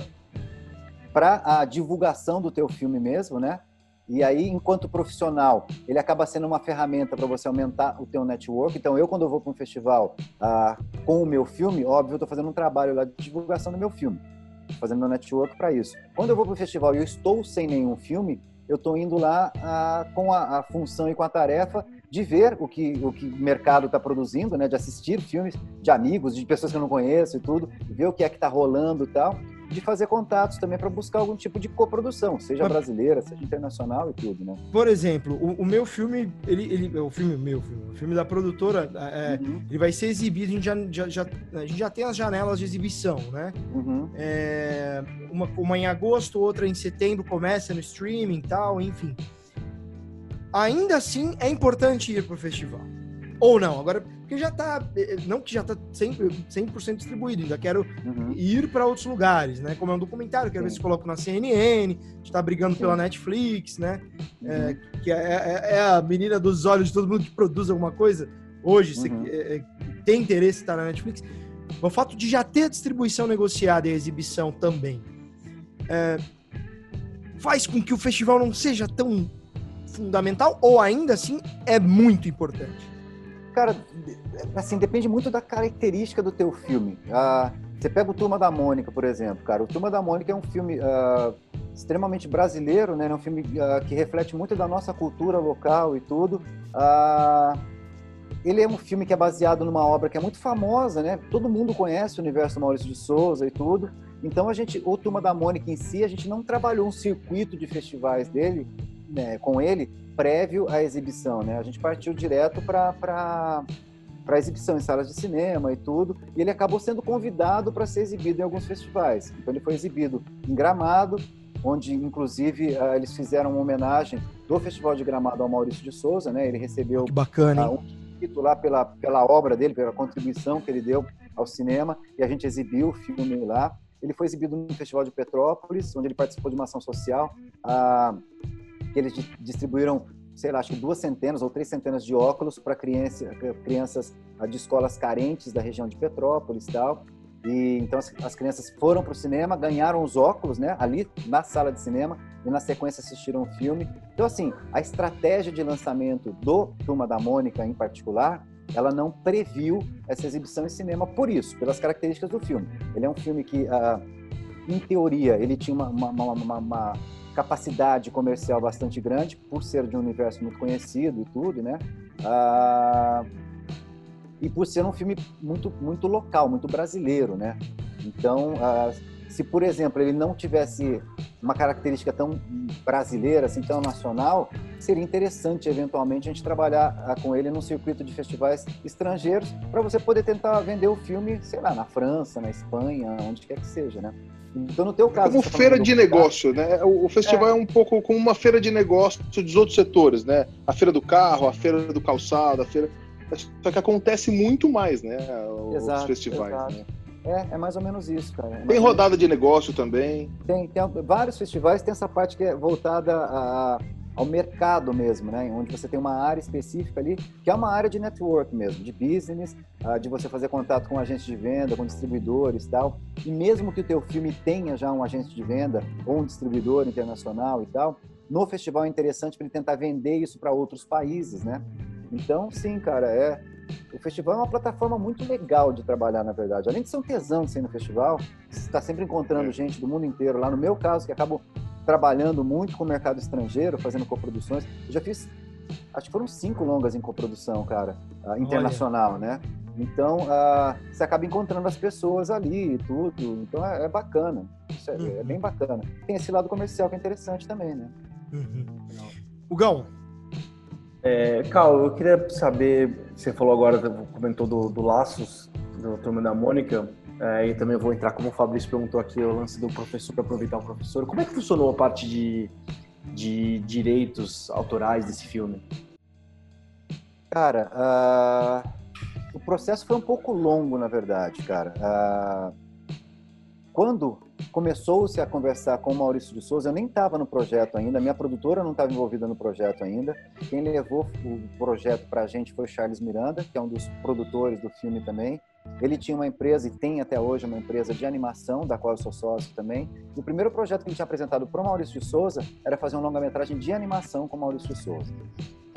para a divulgação do teu filme mesmo, né? E aí, enquanto profissional, ele acaba sendo uma ferramenta para você aumentar o teu network. Então, eu, quando eu vou para um festival ah, com o meu filme, óbvio, eu estou fazendo um trabalho lá de divulgação do meu filme, fazendo meu network para isso. Quando eu vou para o festival e eu estou sem nenhum filme, eu estou indo lá ah, com a, a função e com a tarefa de ver o que o que o mercado está produzindo, né? De assistir filmes de amigos, de pessoas que eu não conheço e tudo, ver o que é que está rolando e tal de fazer contatos também para buscar algum tipo de coprodução, seja brasileira, seja internacional e tudo, né? Por exemplo, o, o meu filme, ele, ele, o filme meu filme, o filme da produtora, é, Uhum, ele vai ser exibido, a gente já, já, já- a gente já tem as janelas de exibição, né? uhum, É, uma, uma em agosto, outra em setembro, começa no streaming e tal, enfim. Ainda assim, é importante ir pro festival. Ou não, agora, porque já tá, eh, não que já tá 100%, 100% distribuído, ainda quero uhum. ir para outros lugares, né? Como é um documentário, quero ver Sim. se coloco na CNN, a gente tá brigando Sim. pela Netflix, né? uhum. É, que é, é- é a menina dos olhos de todo mundo que produz alguma coisa hoje, se- Uhum. é, é, tem interesse em estar na Netflix. O fato de já ter a distribuição negociada e a exibição também é, faz com que o festival não seja tão fundamental ou ainda assim é muito importante. Cara, assim, depende muito da característica do teu filme. Ah, você pega o Turma da Mônica, por exemplo, cara. O Turma da Mônica é um filme ah, extremamente brasileiro, né? É um filme ah, que reflete muito da nossa cultura local e tudo. Ele é um filme que é baseado numa obra que é muito famosa, né? Todo mundo conhece o universo Maurício de Souza e tudo. Então a gente, o Turma da Mônica em si, a gente não trabalhou um circuito de festivais dele, né, com ele, prévio à exibição, né? A gente partiu direto para para exibição em salas de cinema e tudo, e ele acabou sendo convidado para ser exibido em alguns festivais. Então ele foi exibido em Gramado, onde inclusive ah, eles fizeram uma homenagem do Festival de Gramado ao Maurício de Souza, né? Ele recebeu Que bacana, ah, hein? um título lá pela, pela obra dele, pela contribuição que ele deu ao cinema, e a gente exibiu o filme lá. Ele foi exibido no Festival de Petrópolis, onde ele participou de uma ação social, ah, que eles distribuíram, sei lá, acho que duas centenas ou três centenas de óculos para criança, crianças de escolas carentes da região de Petrópolis e tal. E então as, as crianças foram para o cinema, ganharam os óculos, né, ali na sala de cinema e na sequência assistiram o filme. Então assim, a estratégia de lançamento do Turma da Mônica em particular, ela não previu essa exibição em cinema por isso, pelas características do filme. Ele é um filme que, ah, em teoria, ele tinha uma, uma, uma, uma capacidade comercial bastante grande por ser de um universo muito conhecido e tudo, né? Ah, e por ser um filme muito, muito local, muito brasileiro, né? Então, uh, se, por exemplo, ele não tivesse uma característica tão brasileira, assim, tão nacional, seria interessante, eventualmente, a gente trabalhar uh, com ele num circuito de festivais estrangeiros para você poder tentar vender o filme, sei lá, na França, na Espanha, onde quer que seja, né? Então, no teu caso... Como feira de negócio, né? O, festival é. é. um pouco como uma feira de negócio dos outros setores, né? A feira do carro, a feira do calçado, a feira só que acontece muito mais, né? Os exato, festivais. Exato. Né? É, é mais ou menos isso, cara. É tem rodada de negócio também. Tem, tem vários festivais, tem essa parte que é voltada a, ao mercado mesmo, né? Onde você tem uma área específica ali, que é uma área de network mesmo, de business, uh, de você fazer contato com agentes de venda, com distribuidores e tal. E mesmo que o teu filme tenha já um agente de venda ou um distribuidor internacional e tal, no festival é interessante para ele tentar vender isso para outros países, né? Então, sim, cara, é. O festival é uma plataforma muito legal de trabalhar, na verdade. Além de ser um tesão de ser no festival, você está sempre encontrando é. gente do mundo inteiro. Lá no meu caso, que acabo trabalhando muito com o mercado estrangeiro, fazendo coproduções, eu já fiz, acho que foram cinco longas em coprodução, cara, uh, internacional, Olha. né? Então, uh, você acaba encontrando as pessoas ali e tudo. Então, é, é bacana. Isso é, uhum. é, bem bacana. Tem esse lado comercial que é interessante também, né? Uhum. O Gão, é, Cal, eu queria saber, você falou agora, comentou do, do Laços, do Turma da Mônica, é, e também vou entrar, como o Fabrício perguntou aqui, o lance do professor, para aproveitar o professor. Como é que funcionou a parte de, de direitos autorais desse filme? Cara, uh, o processo foi um pouco longo, na verdade, cara. Uh, quando começou-se a conversar com o Maurício de Souza, eu nem estava no projeto ainda, minha produtora não estava envolvida no projeto ainda. Quem levou o projeto para a gente foi o Charles Miranda, que é um dos produtores do filme também. Ele tinha uma empresa e tem até hoje uma empresa de animação, da qual eu sou sócio também. E o primeiro projeto que ele tinha apresentado para o Maurício de Souza era fazer um longa-metragem de animação com o Maurício de Souza.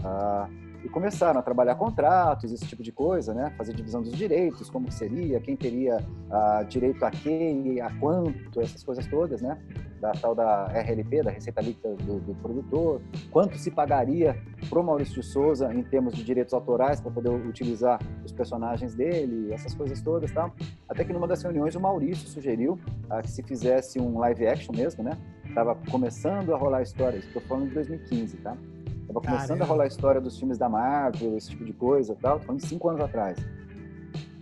Ah, e começaram a trabalhar contratos, esse tipo de coisa, né? Fazer divisão dos direitos, como que seria, quem teria uh, direito a quem, a quanto, essas coisas todas, né? Da tal da RLP, da Receita Líquida do, do produtor, quanto se pagaria para o Maurício de Souza em termos de direitos autorais para poder utilizar os personagens dele, essas coisas todas, tá? Até que numa das reuniões o Maurício sugeriu uh, que se fizesse um live action mesmo, né? Tava começando a rolar a história, estou falando de 2015, tá? Tava começando Caramba. a rolar a história dos filmes da Marvel, esse tipo de coisa tal. Tô falando de cinco anos atrás.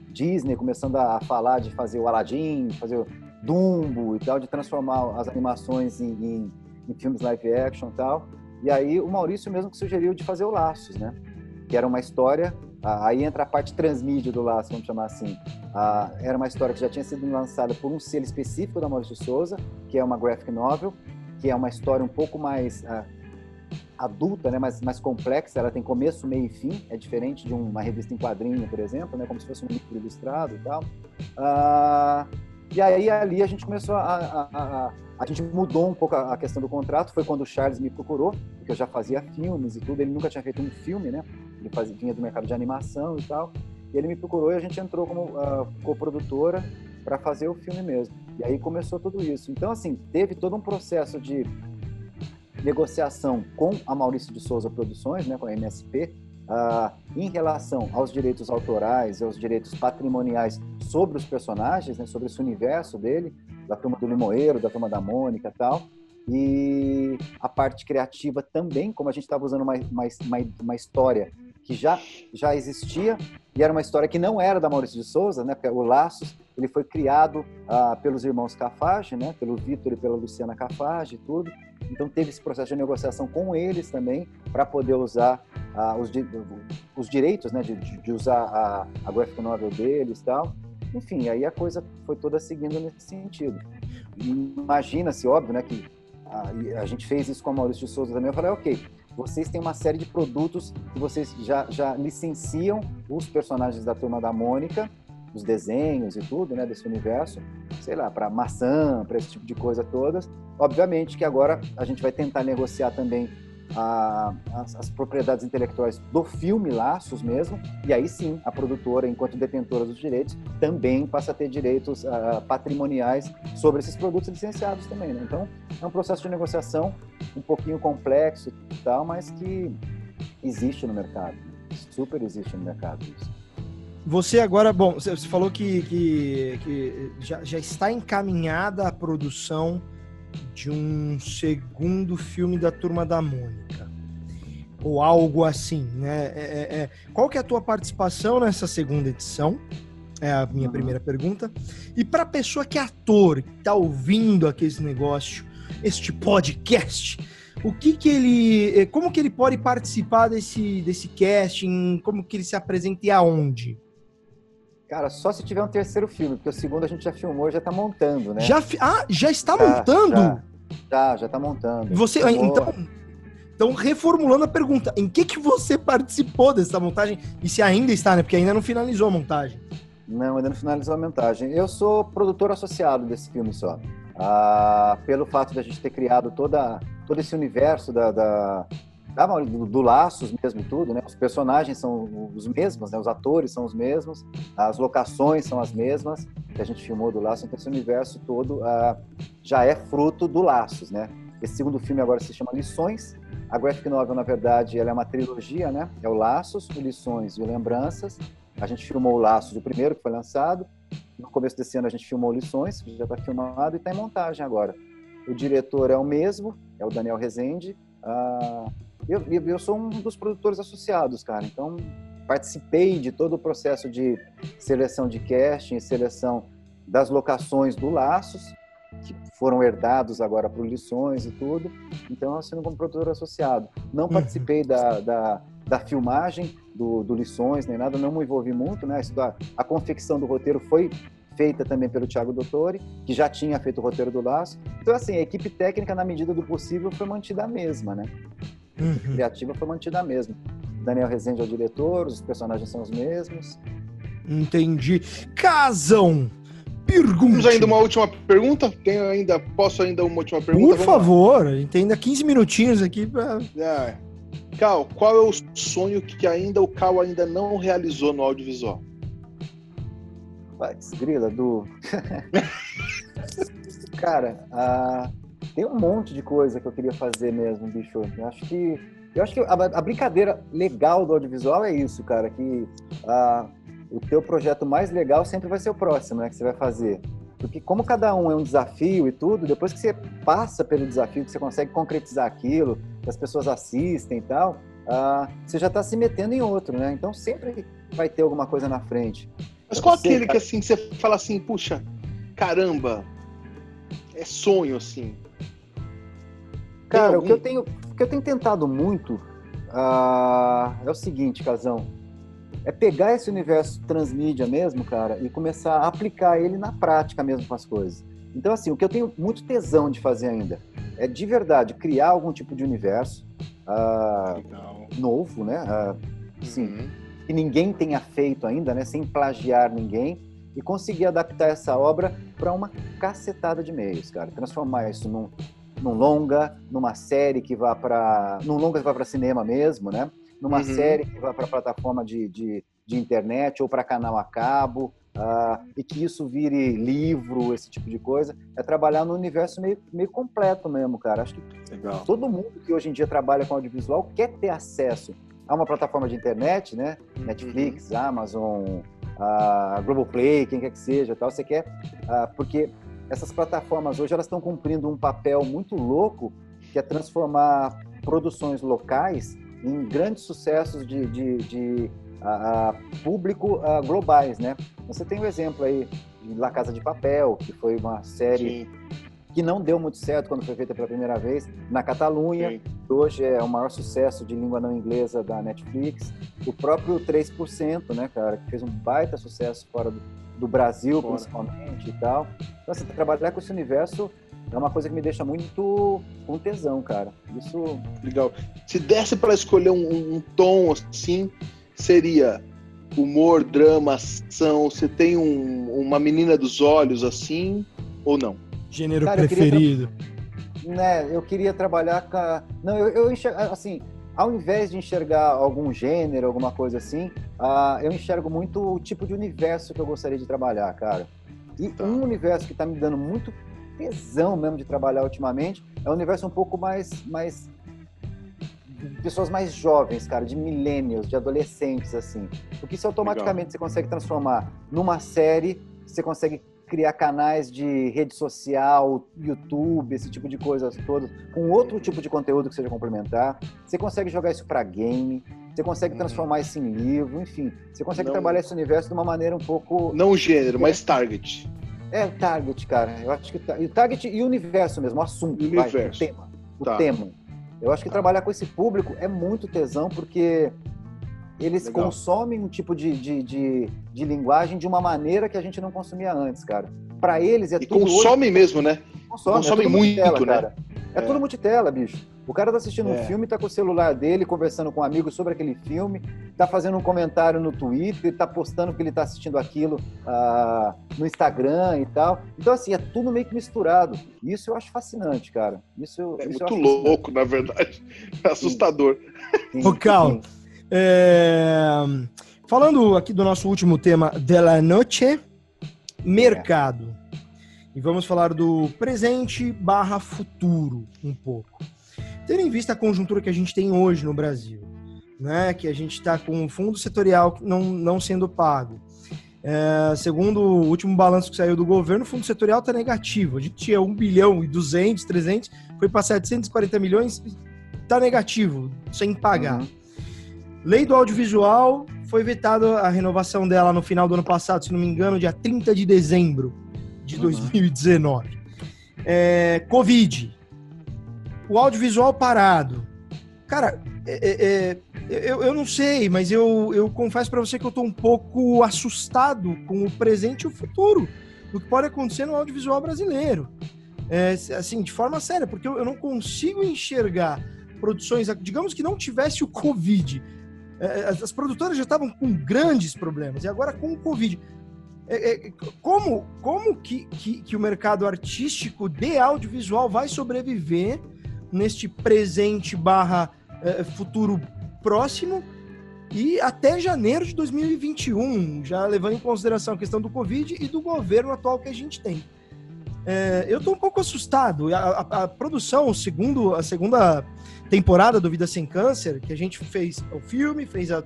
Disney começando a falar de fazer o Aladdin, fazer o Dumbo e tal, de transformar as animações em, em, em filmes live action e tal. E aí o Maurício mesmo que sugeriu de fazer o Laços, né? Que era uma história Aí entra a parte transmídia do laço, vamos chamar assim. era uma história que já tinha sido lançada por um selo específico da Maurício Souza, que é uma graphic novel, que é uma história um pouco mais adulta, né, mais, mais complexa, ela tem começo, meio e fim, é diferente de uma revista em quadrinho, por exemplo, né, como se fosse um livro ilustrado e tal. Uh, e aí ali a gente começou a, a, a, a gente mudou um pouco a, questão do contrato, foi quando o Charles me procurou, porque eu já fazia filmes e tudo, ele nunca tinha feito um filme, né, ele fazia, vinha do mercado de animação e tal, e ele me procurou e a gente entrou como uh, coprodutora para fazer o filme mesmo. E aí começou tudo isso. Então, assim, teve todo um processo de negociação com a Maurício de Souza Produções, né, com a MSP, ah, em relação aos direitos autorais aos direitos patrimoniais sobre os personagens, né, sobre esse universo dele, da turma do Limoeiro, da turma da Mônica e tal. E a parte criativa também, como a gente estava usando uma, uma, uma história que já, já existia e era uma história que não era da Maurício de Souza, né? Porque o Laços ele foi criado ah, pelos irmãos Cafage, né? Pelo Vitor e pela Luciana Cafage e tudo. Então teve esse processo de negociação com eles também para poder usar ah, os, os, direitos, né? De, de usar a, a graphic novel deles tal. enfim, aí a coisa foi toda seguindo nesse sentido. Imagina-se, óbvio, né, que a, a, gente fez isso com a Maurício de Souza também. Eu falei, ok, vocês têm uma série de produtos que vocês já, já licenciam os personagens da Turma da Mônica, os desenhos e tudo, né, desse universo, sei lá, para maçã, para esse tipo de coisa todas. Obviamente que agora a gente vai tentar negociar também a, as, as, propriedades intelectuais do filme Laços mesmo, e aí sim a produtora, enquanto detentora dos direitos, também passa a ter direitos uh, patrimoniais sobre esses produtos licenciados também. Né? Então é um processo de negociação um pouquinho complexo e tal, mas que existe no mercado, super existe no mercado isso. Você agora, bom, você falou que, que, que já, já está encaminhada a produção de um segundo filme da Turma da Mônica. Ou algo assim, né? É, é, é. Qual que é a tua participação nessa segunda edição? É a minha uhum. primeira pergunta. E para a pessoa que é ator, que está ouvindo aqui esse negócio, este podcast, o que que ele, eh, como que ele pode participar desse, desse casting, como que ele se apresenta e aonde? Cara, só se tiver um terceiro filme, porque o segundo a gente já filmou e já tá montando, né? Já, ah, já está já, montando? Já, já, já tá montando. Você, então, então, reformulando a pergunta, em que que você participou dessa montagem? E se ainda está, né? Porque ainda não finalizou a montagem. Não, ainda não finalizou a montagem. Eu sou produtor associado desse filme só. Ah, pelo fato de a gente ter criado toda, todo esse universo da, da do, do Laços mesmo tudo, né? Os personagens são os mesmos, né? Os atores são os mesmos, as locações são as mesmas que a gente filmou do Laços, então esse universo todo uh, já é fruto do Laços, né? Esse segundo filme agora se chama Lições. A graphic novel, na verdade, ela é uma trilogia, né? É o Laços, o Lições e o Lembranças. A gente filmou o Laços, o primeiro que foi lançado. No começo desse ano a gente filmou Lições, que já está filmado e está em montagem agora. O diretor é o mesmo, é o Daniel Rezende. Uh, eu, eu sou um dos produtores associados, cara, então participei de todo o processo de seleção de casting, seleção das locações do Laços, que foram herdados agora por lições e tudo. Então, eu assino como produtor associado. Não uhum. participei da, da, da filmagem do, do, Lições, nem nada, não me envolvi muito, né? A, a confecção do roteiro foi feita também pelo Thiago Dottori, que já tinha feito o roteiro do Laço. Então, assim, a equipe técnica, na medida do possível, foi mantida a mesma, né? Uhum. criativa foi mantida a mesma. Daniel Rezende é o diretor, os personagens são os mesmos. Entendi. Casão! Pergunta. Temos ainda uma última pergunta? Tenho ainda, posso ainda uma última pergunta? Por favor, a gente tem ainda 15 minutinhos aqui para. É. Cal, qual é o sonho que ainda o Cal ainda não realizou no audiovisual? Putz, grila, do. Cara, a tem um monte de coisa que eu queria fazer mesmo, bicho. Eu acho que eu acho que a, a brincadeira legal do audiovisual é isso, cara, que a, o teu projeto mais legal sempre vai ser o próximo, né, que você vai fazer. Porque como cada um é um desafio e tudo, depois que você passa pelo desafio, que você consegue concretizar aquilo, que as pessoas assistem e tal, uh, você já está se metendo em outro, né? Então sempre vai ter alguma coisa na frente. Mas qual você, aquele que assim você fala assim, puxa, caramba, é sonho assim? Cara, o que eu tenho, o que eu tenho tentado muito uh, é o seguinte, Casão. É pegar esse universo transmídia mesmo, cara, e começar a aplicar ele na prática mesmo com as coisas. Então, assim, o que eu tenho muito tesão de fazer ainda é de verdade criar algum tipo de universo uh, novo, né? Uh, sim, uhum. que ninguém tenha feito ainda, né? Sem plagiar ninguém e conseguir adaptar essa obra para uma cacetada de meios, cara. Transformar isso num, num longa, numa série que vá para. num longa que vá para cinema mesmo, né? Numa uhum. série que vá para plataforma de, de, de, internet ou para canal a cabo. Uh, e que isso vire livro, esse tipo de coisa, é trabalhar no universo meio, meio completo mesmo, cara. Acho que Legal. todo mundo que hoje em dia trabalha com audiovisual quer ter acesso a uma plataforma de internet, né? Uhum. Netflix, Amazon, uh, Globoplay, quem quer que seja, tal. Você quer, uh, porque essas plataformas hoje elas estão cumprindo um papel muito louco, que é transformar produções locais em grandes sucessos de, de, de público globais, né? Você tem o um exemplo aí de La Casa de Papel, que foi uma série Sim. que não deu muito certo quando foi feita pela primeira vez na Catalunha, Sim. hoje é o maior sucesso de língua não inglesa da Netflix. O próprio 3%, né, cara, que fez um baita sucesso fora do, do Brasil, fora. principalmente e tal. Então, assim, trabalhar com esse universo é uma coisa que me deixa muito com tesão, cara. Isso. Legal. Se desse para escolher um, um, tom assim, seria humor, drama, ação. Você tem um, uma menina dos olhos assim ou não? Gênero cara, preferido? Eu né, eu queria trabalhar com. A... Não, eu, eu enxergo, assim, ao invés de enxergar algum gênero, alguma coisa assim, uh, eu enxergo muito o tipo de universo que eu gostaria de trabalhar, cara. E tá. um universo que está me dando muito tesão mesmo de trabalhar ultimamente é um universo um pouco mais, mais pessoas mais jovens, cara, de millennials, de adolescentes, assim. Porque isso automaticamente Legal. você consegue transformar numa série, você consegue criar canais de rede social, YouTube, esse tipo de coisas todas, com outro tipo de conteúdo que seja complementar. Você consegue jogar isso para game, você consegue uhum. transformar isso em livro, enfim. Você consegue não, trabalhar esse universo de uma maneira um pouco. Não gênero, mas target. É target, cara. Eu acho que o target e o universo mesmo, o assunto, universo. Vai, o tema. O tá. tema. Eu acho que tá. trabalhar com esse público é muito tesão, porque eles Legal. consomem um tipo de, de, de, de, linguagem de uma maneira que a gente não consumia antes, cara. Para eles é e tudo. Consomem hoje... mesmo, né? Consomem, consomem é muito, multitela, né? Cara. É, é tudo multitela, bicho. O cara tá assistindo é. um filme, tá com o celular dele, conversando com um amigo sobre aquele filme, tá fazendo um comentário no Twitter, tá postando que ele tá assistindo aquilo uh, no Instagram e tal. Então, assim, é tudo meio que misturado. Isso eu acho fascinante, cara. Isso, é isso muito louco, na verdade. É assustador. Sim. Ô, Cal, é... falando aqui do nosso último tema, de la noche, mercado. E vamos falar do presente barra futuro um pouco. Tendo em vista a conjuntura que a gente tem hoje no Brasil, né, que a gente está com um fundo setorial não, não sendo pago. É, segundo o último balanço que saiu do governo, o fundo setorial está negativo. A gente tinha 1 bilhão e 200, 300, foi para 740 milhões, está negativo, sem pagar. Uhum. Lei do audiovisual, foi vetada a renovação dela no final do ano passado, se não me engano, dia 30 de dezembro de uhum. 2019. É, Covid. O audiovisual parado. Cara, é, é, é eu, eu não sei, mas eu, eu confesso para você que eu estou um pouco assustado com o presente e o futuro do que pode acontecer no audiovisual brasileiro. É, assim, de forma séria, porque eu, eu não consigo enxergar produções, digamos que não tivesse o Covid, é, as produtoras já estavam com grandes problemas, e agora com o Covid. É, é, como como que, que, que, o mercado artístico de audiovisual vai sobreviver neste presente barra é, futuro próximo e até janeiro de 2021, já levando em consideração a questão do Covid e do governo atual que a gente tem. É, eu estou um pouco assustado. A, a, a, produção, segundo a segunda temporada do Vida Sem Câncer, que a gente fez o filme, fez a,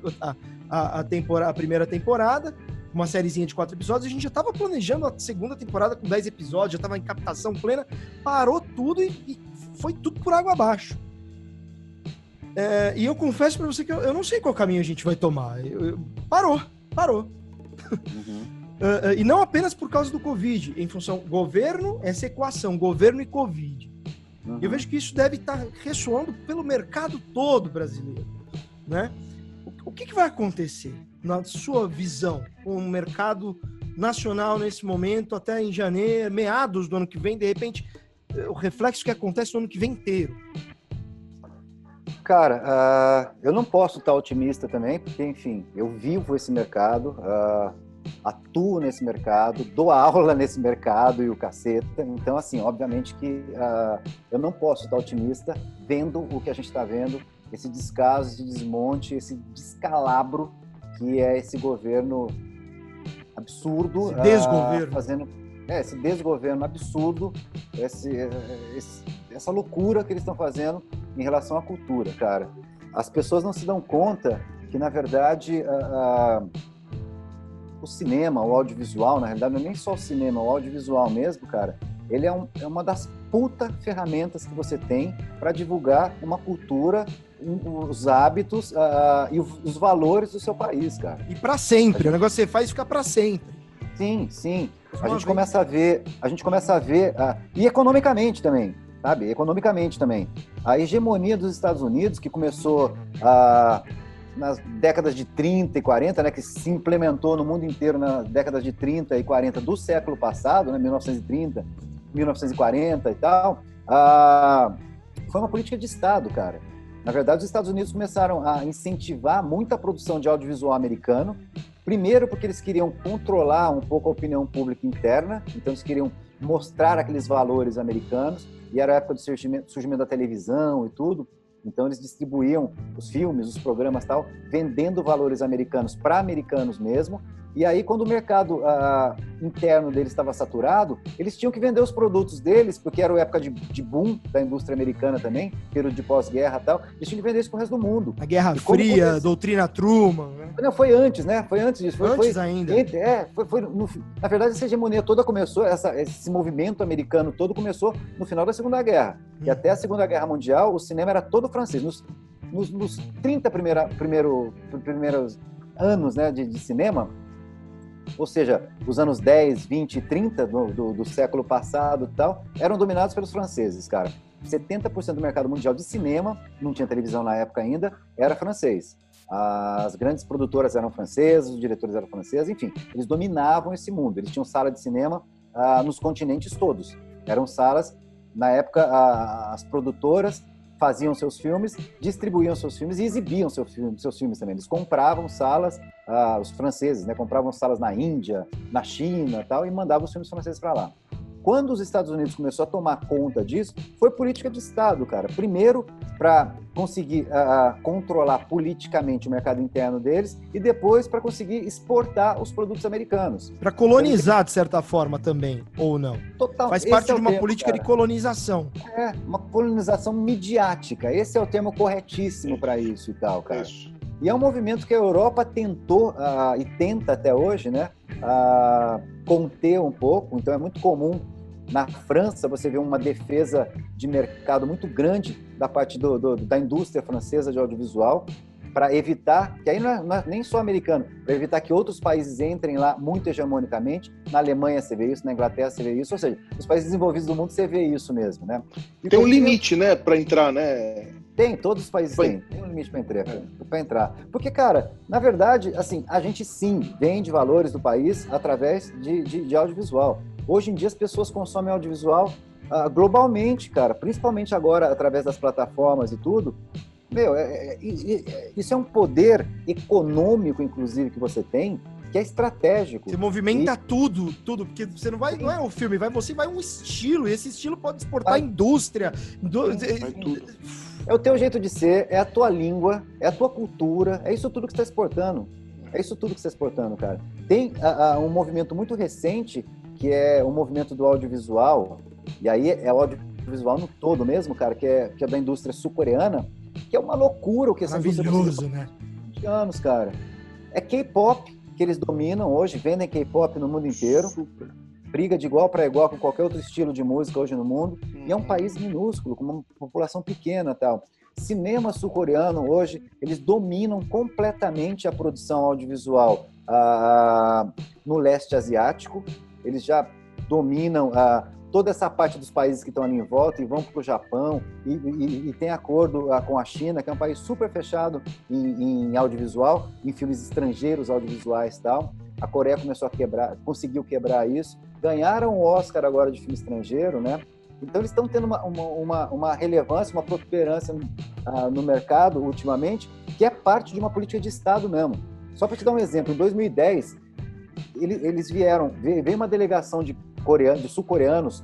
a, a, temporada, a primeira temporada, uma sériezinha de quatro episódios. A gente já estava planejando a segunda temporada com dez episódios, já estava em captação plena, parou tudo e, e, foi tudo por água abaixo. É, e eu confesso para você que eu, eu, não sei qual caminho a gente vai tomar. Eu, eu, parou, parou. Uhum. Uh, uh, e não apenas por causa do Covid, em função governo, essa equação, governo e Covid. Uhum. Eu vejo que isso deve estar tá ressoando pelo mercado todo brasileiro, né? O, o que, que vai acontecer? na sua visão, com o mercado nacional nesse momento, até em janeiro, meados do ano que vem, de repente, o reflexo que acontece no ano que vem inteiro? Cara, uh, eu não posso estar otimista também, porque, enfim, eu vivo esse mercado, atuo nesse mercado, dou aula nesse mercado e o caceta. Então, assim, obviamente que uh, eu não posso estar otimista vendo o que a gente está vendo, esse descaso, esse desmonte, esse descalabro que é esse governo absurdo. Esse desgoverno. Uh, fazendo, é, esse desgoverno absurdo, esse, esse, essa loucura que eles estão fazendo em relação à cultura, cara. As pessoas não se dão conta que, na verdade, uh, uh, o cinema, o audiovisual, na realidade, não é nem só o cinema, o audiovisual mesmo, cara, ele é, um, é uma das puta ferramentas que você tem para divulgar uma cultura os hábitos uh, e os valores do seu país, cara. E para sempre, gente... o negócio que você faz fica para sempre. Sim, sim. A gente começa a ver, a gente começa a ver, uh, e economicamente também. sabe? Economicamente também. A hegemonia dos Estados Unidos, que começou a nas décadas de 30 e 40, né, que se implementou no mundo inteiro nas décadas de 30 e 40 do século passado, né, 1930, 1940 e tal, ah, foi uma política de Estado, cara. Na verdade, os Estados Unidos começaram a incentivar muita produção de audiovisual americano, primeiro porque eles queriam controlar um pouco a opinião pública interna, então eles queriam mostrar aqueles valores americanos, e era a época do surgimento, surgimento da televisão e tudo, então eles distribuíam os filmes, os programas tal, vendendo valores americanos para americanos mesmo, e aí, quando o mercado uh, interno deles estava saturado, eles tinham que vender os produtos deles, porque era a época de, de boom da indústria americana também, período de pós-guerra e tal. Eles tinham que vender isso para o resto do mundo. A Guerra Fria, doutrina Truman. Né? Não, foi antes, né? Foi antes disso. Foi, antes foi, ainda. Entre, é, foi, foi no, na verdade, essa hegemonia toda começou, essa, esse movimento americano todo começou no final da Segunda Guerra. Hum. E até a Segunda Guerra Mundial, o cinema era todo francês. Nos, nos, nos 30 primeira, primeiro, primeiros anos né, de, de cinema, ou seja, os anos 10, 20 e 30 do, do, do século passado tal, eram dominados pelos franceses, cara. 70% do mercado mundial de cinema, não tinha televisão na época ainda, era francês. As grandes produtoras eram francesas, os diretores eram franceses, enfim, eles dominavam esse mundo. Eles tinham sala de cinema ah, nos continentes todos. Eram salas, na época, ah, as produtoras faziam seus filmes, distribuíam seus filmes e exibiam seus filmes, seus filmes também. Eles compravam salas, ah, os franceses, né, compravam salas na Índia, na China, tal, e mandavam os filmes franceses para lá. Quando os Estados Unidos começou a tomar conta disso, foi política de Estado, cara. Primeiro, para conseguir uh, controlar politicamente o mercado interno deles e depois para conseguir exportar os produtos americanos. Para colonizar, de certa forma, também, ou não? Total. Faz parte é de uma termo, política cara. de colonização. É, uma colonização midiática. Esse é o termo corretíssimo para isso e tal, cara. Isso. E é um movimento que a Europa tentou uh, e tenta até hoje, né, uh, conter um pouco. Então é muito comum na França, você vê uma defesa de mercado muito grande da parte do, do, da indústria francesa de audiovisual para evitar, que aí não é, não é nem só americano, para evitar que outros países entrem lá muito hegemonicamente. Na Alemanha você vê isso, na Inglaterra você vê isso, ou seja, nos países desenvolvidos do mundo você vê isso mesmo, né? E tem um limite, né, para entrar, né? Tem, todos os países têm. Tem um limite para entrar, para entrar. Porque, cara, na verdade, assim, a gente sim vende valores do país através de, de, de audiovisual. Hoje em dia as pessoas consomem audiovisual uh, globalmente, cara, principalmente agora através das plataformas e tudo. Meu, é, é, é, isso é um poder econômico, inclusive, que você tem, que é estratégico. Você movimenta e... tudo, tudo, porque você não vai, não é um filme, vai você vai um estilo, e esse estilo pode exportar vai. indústria. Vai tudo. É o teu jeito de ser, é a tua língua, é a tua cultura, é isso tudo que você está exportando. É isso tudo que você está exportando, cara. Tem uh, uh, um movimento muito recente que é o movimento do audiovisual, e aí é o audiovisual no todo mesmo, cara, que é, que é da indústria sul-coreana, que é uma loucura o que essa indústria Maravilhoso, né? De anos, cara. É K-pop que eles dominam hoje, vendem K-pop no mundo inteiro. Super. Briga de igual para igual com qualquer outro estilo de música hoje no mundo. E é um país minúsculo, com uma população pequena tal. Cinema sul-coreano hoje, eles dominam completamente a produção audiovisual ah, no leste asiático eles já dominam ah, toda essa parte dos países que estão ali em volta e vão para o Japão e, e, e, tem acordo ah, com a China, que é um país super fechado em, em, audiovisual, em filmes estrangeiros audiovisuais e tal. A Coreia começou a quebrar, conseguiu quebrar isso. Ganharam o Oscar agora de filme estrangeiro, né? Então eles estão tendo uma, uma, uma, relevância, uma protuberância ah, no mercado ultimamente, que é parte de uma política de Estado mesmo. Só para te dar um exemplo, em 2010 eles vieram, veio uma delegação de, de sul-coreanos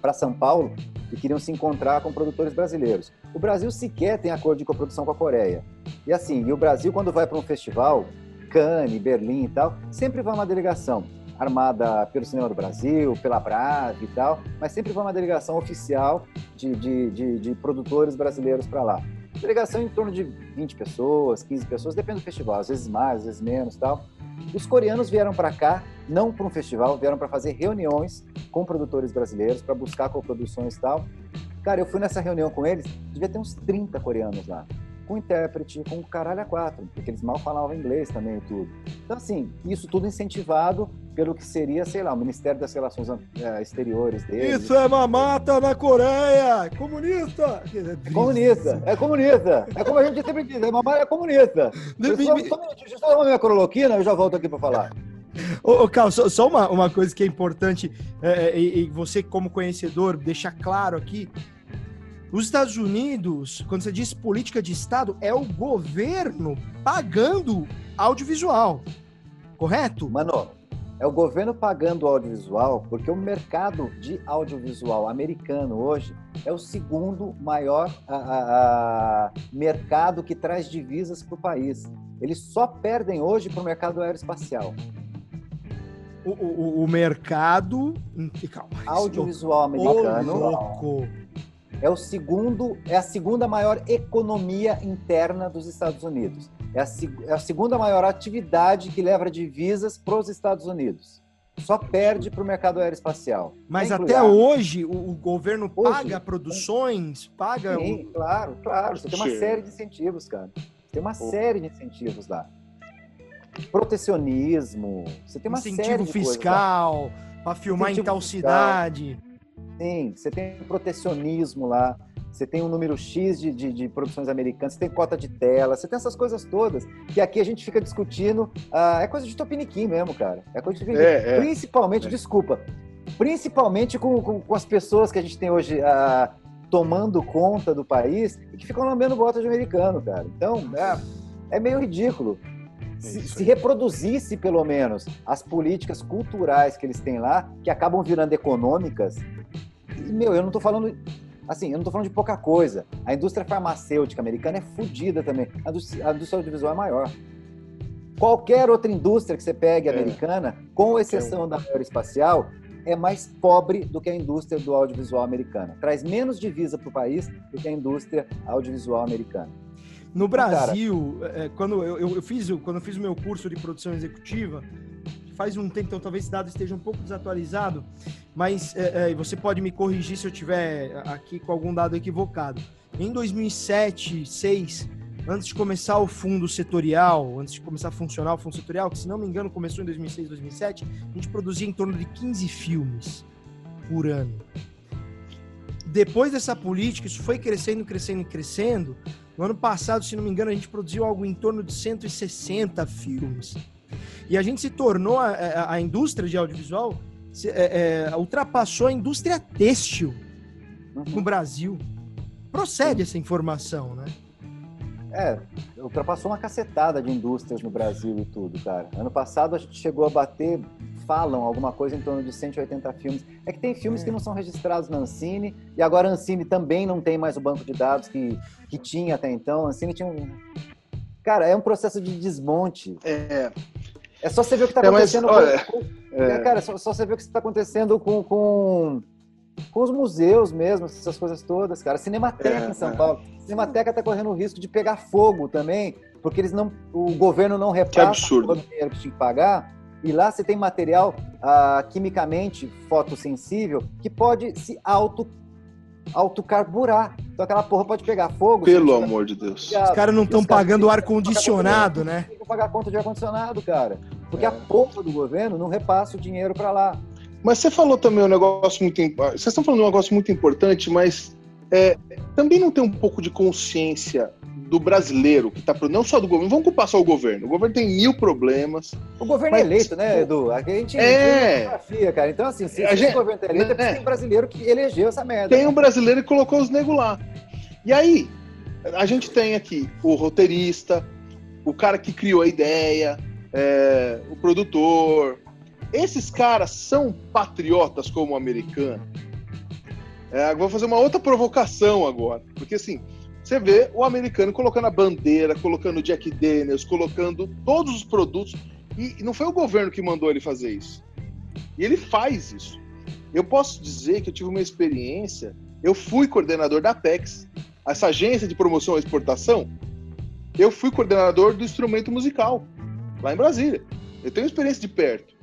para São Paulo e queriam se encontrar com produtores brasileiros. O Brasil sequer tem acordo de coprodução com a Coreia. E assim, e o Brasil quando vai para um festival, Cannes, Berlim e tal, sempre vai uma delegação armada pelo Cinema do Brasil, pela Brave e tal, mas sempre vai uma delegação oficial de, de, de, de produtores brasileiros para lá. Delegação em torno de 20 pessoas, 15 pessoas, depende do festival, às vezes mais, às vezes menos tal. Os coreanos vieram para cá, não para um festival, vieram para fazer reuniões com produtores brasileiros, para buscar coproduções tal. Cara, eu fui nessa reunião com eles, devia ter uns 30 coreanos lá. Com intérprete, com caralho a quatro, porque eles mal falavam inglês também e tudo. Então, assim, isso tudo incentivado pelo que seria, sei lá, o Ministério das Relações eh, Exteriores deles. Isso é mamata na Coreia! Comunista! É comunista, é comunista. É como a gente sempre diz, é mamata é comunista. Deixa eu só dar minha cloroquina, eu já volto aqui para falar. Ô, ô Carl, só, só, uma, uma coisa que é importante, é, e, e você como conhecedor, deixar claro aqui, os Estados Unidos, quando você diz política de Estado, é o governo pagando audiovisual, correto? Mano, é o governo pagando o audiovisual, porque o mercado de audiovisual americano hoje é o segundo maior a, a, a mercado que traz divisas para o país. Eles só perdem hoje para o mercado aeroespacial. O, o, o mercado. Calma, audiovisual americano é o segundo, é a segunda maior economia interna dos Estados Unidos. É a, é a segunda maior atividade que leva divisas para os Estados Unidos. Só perde para o mercado aeroespacial. Mas até hoje o, o governo hoje, paga produções, paga. Sim, claro, claro. Você tem uma série de incentivos, cara. Tem uma série de incentivos lá. Protecionismo. Você tem uma Incentivo série de fiscal para filmar Incentivo em tal fiscal. cidade. Sim, você tem protecionismo lá, você tem um número X de, de, de, produções americanas, você tem cota de tela, você tem essas coisas todas, que aqui a gente fica discutindo. Uh, é coisa de topiniquim mesmo, cara. É coisa de é, é, Principalmente, é. desculpa, principalmente com, com, com, as pessoas que a gente tem hoje uh, tomando conta do país e que ficam lambendo bota de americano, cara. Então, é, é meio ridículo. Se, se, reproduzisse, pelo menos, as políticas culturais que eles têm lá, que acabam virando econômicas, meu, eu não estou falando assim, eu não tô falando de pouca coisa. A indústria farmacêutica americana é fodida também. A indústria, a indústria audiovisual é maior. Qualquer outra indústria que você pegue é. americana, com exceção da aeroespacial, é mais pobre do que a indústria do audiovisual americana. Traz menos divisa para o país do que a indústria audiovisual americana. No Brasil, Cara, é, quando eu, eu, fiz, quando eu fiz o meu curso de produção executiva, faz um tempo, então talvez esse dado esteja um pouco desatualizado, mas é, é, você pode me corrigir se eu tiver aqui com algum dado equivocado. Em 2007, 2006, antes de começar o fundo setorial, antes de começar a funcionar o fundo setorial, que se não me engano começou em 2006, 2007, a gente produzia em torno de 15 filmes por ano. Depois dessa política, isso foi crescendo, crescendo, crescendo. No ano passado, se não me engano, a gente produziu algo em torno de 160 filmes. E a gente se tornou, a, a, a indústria de audiovisual se, é, é, ultrapassou a indústria têxtil uhum. no Brasil. Procede essa informação, né? É, ultrapassou uma cacetada de indústrias no Brasil e tudo, cara. Ano passado a gente chegou a bater, falam alguma coisa em torno de 180 filmes. É que tem filmes é. que não são registrados na Ancine, e agora a Ancine também não tem mais o banco de dados que, que tinha até então. A Ancine tinha um. Cara, é um processo de desmonte. É. É só você ver o que está acontecendo. É, mas, olha, com, é... Cara, é só, só, você ver o que está acontecendo com, com, com os museus mesmo, essas coisas todas, cara. Cinemateca é, em São é. Paulo. Cinemateca está correndo o risco de pegar fogo também, porque eles não, o governo não repassa o dinheiro que tinha que pagar. E lá você tem material ah, quimicamente fotossensível que pode se auto autocarburar. Então aquela porra pode pegar fogo. Pelo amor de Deus. Os caras não estão pagando ar condicionado, né? Tem que pagar conta de ar condicionado, cara. Porque é. a porra do governo não repassa o dinheiro para lá. Mas você falou também um negócio muito. Vocês estão falando um negócio muito importante, mas é, também não tem um pouco de consciência do brasileiro que está não só do governo, vamos culpar só o governo. O governo tem mil problemas. O governo é mas, é eleito, né, Edu? A gente é geografia, cara. Então, assim, se, a gente, o governo é eleito, é, tem um brasileiro que elegeu essa merda. Tem um brasileiro que colocou os negros lá. E aí, a gente tem aqui o roteirista, o cara que criou a ideia, é, o produtor. Esses caras são patriotas como o americano. É, vou fazer uma outra provocação agora, porque assim, você vê o americano colocando a bandeira, colocando Jack Daniels, colocando todos os produtos. E não foi o governo que mandou ele fazer isso. E ele faz isso. Eu posso dizer que eu tive uma experiência. Eu fui coordenador da Apex, essa agência de promoção e exportação. Eu fui coordenador do instrumento musical, lá em Brasília. Eu tenho experiência de perto.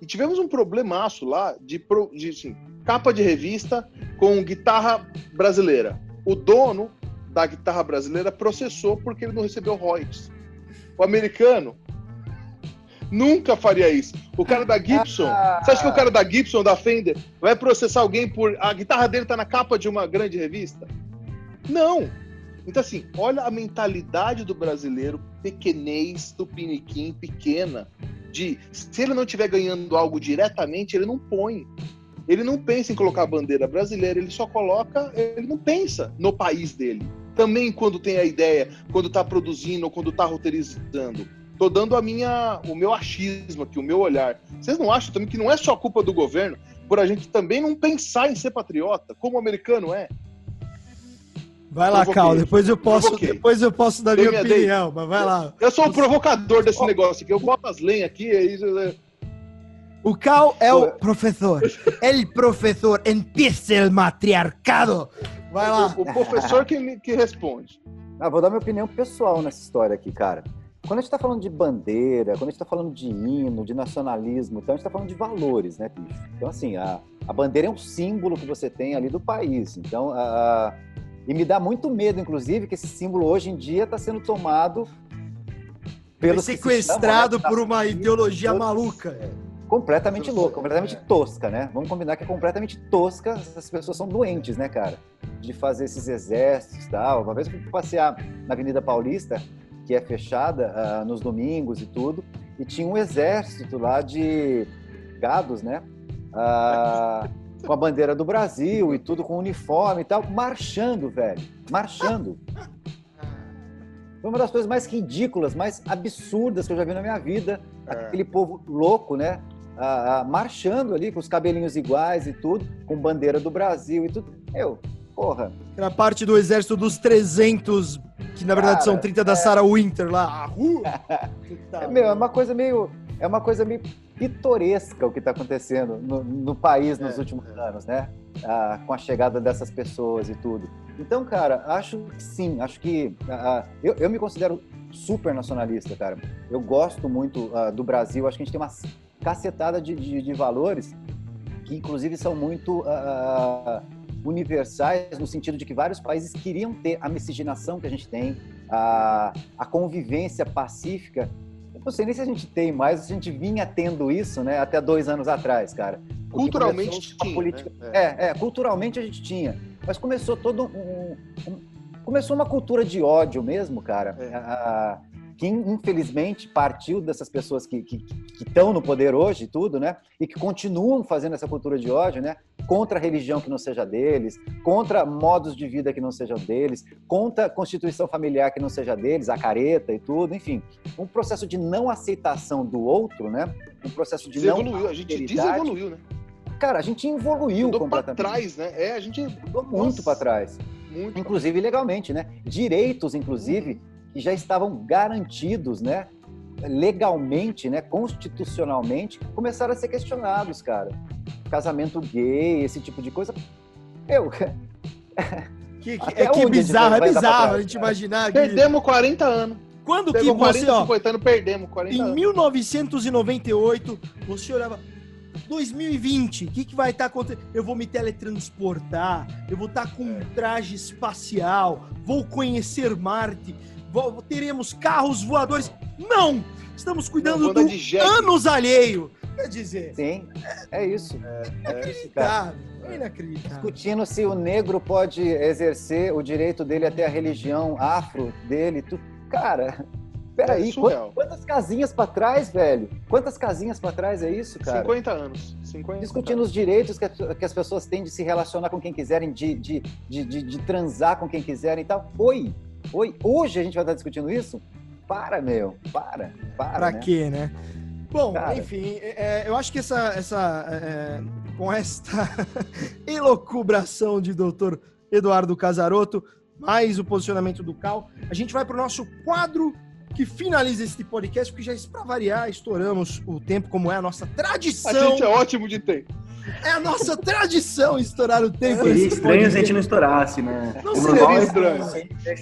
E tivemos um problemaço lá de, de assim, capa de revista com guitarra brasileira. O dono da guitarra brasileira processou porque ele não recebeu royalties. O americano nunca faria isso. O cara da Gibson, você acha que o cara da Gibson, da Fender, vai processar alguém por a guitarra dele tá na capa de uma grande revista? Não. Então assim, olha a mentalidade do brasileiro pequenês, do piniquim, pequena, de se ele não estiver ganhando algo diretamente, ele não põe. Ele não pensa em colocar a bandeira brasileira, ele só coloca, ele não pensa no país dele. Também quando tem a ideia, quando está produzindo ou quando está roteirizando. Tô dando a minha, o meu achismo aqui, o meu olhar. Vocês não acham também que não é só culpa do governo por a gente também não pensar em ser patriota, como o americano é? Vai lá, Cal, depois eu posso, depois eu posso dar minha, minha opinião, mas vai lá. Eu sou o provocador desse negócio aqui, eu boto as lenhas aqui, é isso. É... O Cal é o professor. El professor empieza o matriarcado. Vai lá. O, o professor que, que responde. Ah, vou dar minha opinião pessoal nessa história aqui, cara. Quando a gente está falando de bandeira, quando a gente está falando de hino, de nacionalismo, então a gente está falando de valores, né, bicho? Então, assim, a, a bandeira é um símbolo que você tem ali do país. Então, a, e me dá muito medo, inclusive, que esse símbolo hoje em dia está sendo tomado pelo sequestrado se chama, né, por uma ideologia maluca. É, completamente louca, completamente é. tosca, né? Vamos combinar que é completamente tosca. Essas pessoas são doentes, né, cara? De fazer esses exércitos e tal. Uma vez eu fui passear na Avenida Paulista, que é fechada uh, nos domingos e tudo, e tinha um exército lá de gados, né? Uh, com a bandeira do Brasil e tudo com uniforme e tal, marchando, velho. Marchando. Foi uma das coisas mais ridículas, mais absurdas que eu já vi na minha vida. É. Aquele povo louco, né? Ah, ah, marchando ali com os cabelinhos iguais e tudo, com bandeira do Brasil e tudo. Eu, porra. Era parte do exército dos 300, que na verdade Cara, são 30 da é... Sarah Winter lá. é, meu, é uma coisa meio. É uma coisa meio pitoresca o que está acontecendo no, no, país nos é, últimos é. anos, né? Ah, com a chegada dessas pessoas e tudo. Então, cara, acho que sim, acho que ah, eu, eu, me considero super nacionalista, cara. Eu gosto muito ah, do Brasil, acho que a gente tem uma cacetada de, de, de valores que, inclusive, são muito ah, universais no sentido de que vários países queriam ter a miscigenação que a gente tem, a, a convivência pacífica não sei nem se a gente tem mais, a gente vinha tendo isso, né, até dois anos atrás, cara. Culturalmente tinha. Política... Né? É. é. culturalmente a gente tinha. Mas começou todo um, um, começou uma cultura de ódio mesmo, cara. É. A, que infelizmente partiu dessas pessoas que estão no poder hoje, tudo, né? E que continuam fazendo essa cultura de ódio, né? Contra a religião que não seja deles, contra modos de vida que não sejam deles, contra a constituição familiar que não seja deles, a careta e tudo, enfim. Um processo de não aceitação do outro, né? Um processo de desevoluiu, não. A gente desevoluiu, né? Cara, a gente evoluiu Mudou completamente. Pra trás, né? É, a gente. Mudou muito para trás. Muito inclusive legalmente, né? Direitos, inclusive, que já estavam garantidos, né? legalmente, né, constitucionalmente, começaram a ser questionados, cara. Casamento gay, esse tipo de coisa. Eu. Que, que, é que bizarro, é bizarro a gente imaginar. Que... Perdemos 40 anos. Quando Pegou que você, 40, ó, 50 anos, perdemos 40 em anos. Em 1998, você olhava, 2020, o que, que vai estar tá acontecendo? Eu vou me teletransportar, eu vou estar tá com um traje espacial, vou conhecer Marte teremos carros voadores. Não! Estamos cuidando do anos alheio. Quer dizer. Sim, é, isso. É, é inacreditável. É inacreditável. Discutindo se o negro pode exercer o direito dele até a religião afro dele. Tu... Cara, peraí, é quantas, quantas casinhas para trás, velho? Quantas casinhas para trás é isso, cara? 50 anos. 50 Discutindo anos. os direitos que, que, as pessoas têm de se relacionar com quem quiserem, de, de, de, de, de transar com quem quiserem e tal. Oi, Oi, hoje a gente vai estar discutindo isso? Para, meu, para, para. Pra né? quê, né? Bom, Cara. enfim, é, é, eu acho que essa, essa é, com esta elocubração de doutor Eduardo Casaroto, mais o posicionamento do Cal, a gente vai para o nosso quadro que finaliza este podcast, porque já para variar, estouramos o tempo, como é a nossa tradição. A gente é ótimo de tempo. É a nossa tradição estourar o tempo. Seria estranho se a gente não estourasse, né? Não O seria normal é- estranho.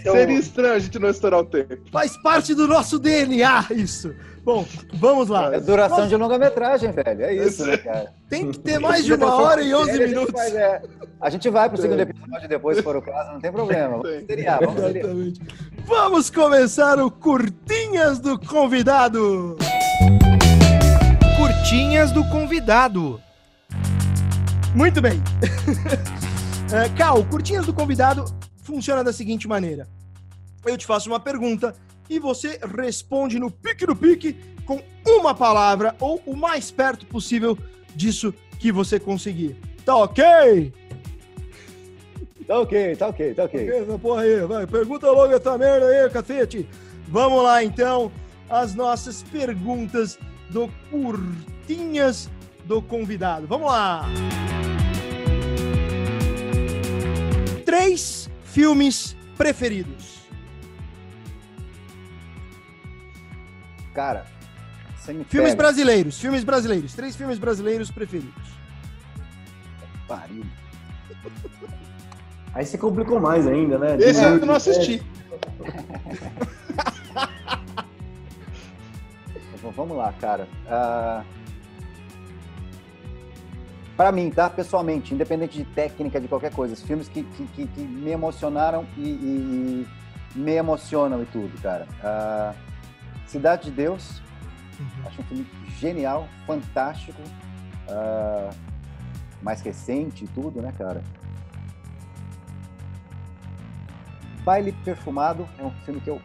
Seria estranho a gente não estourar o tempo. Faz parte do nosso DNA isso. Bom, vamos lá. É duração de longa-metragem, velho. É isso, né, cara? Tem que ter mais de uma hora e 11 A gente minutos. é. A gente vai pro segundo episódio depois, se for o caso, não tem problema. Vamos seriar, vamos seriar. Exatamente. Vamos começar o Curtinhas do Convidado. Curtinhas do Convidado. Muito bem. É, Cal, Curtinhas do Convidado funciona da seguinte maneira. Eu te faço uma pergunta e você responde no pique do pique com uma palavra ou o mais perto possível disso que você conseguir. Tá ok? Tá ok, tá ok, tá ok. Essa porra aí, vai. Pergunta logo essa merda aí, cacete. Vamos lá, então, as nossas perguntas do Curtinhas do Convidado. Vamos lá. Três filmes preferidos. Cara, Filmes pega. brasileiros, filmes brasileiros. Três filmes brasileiros preferidos. Pariu. Aí você complicou mais ainda, né? Esse De- eu não assisti. Então, vamos lá, cara. Ah, Pra mim, tá? Pessoalmente, independente de técnica, de qualquer coisa, os filmes que, que, que- que me emocionaram e, e- e me emocionam e tudo, cara. Ah, Cidade de Deus, acho um filme genial, fantástico, ah, mais recente e tudo, né, cara? Baile Perfumado é um filme que eu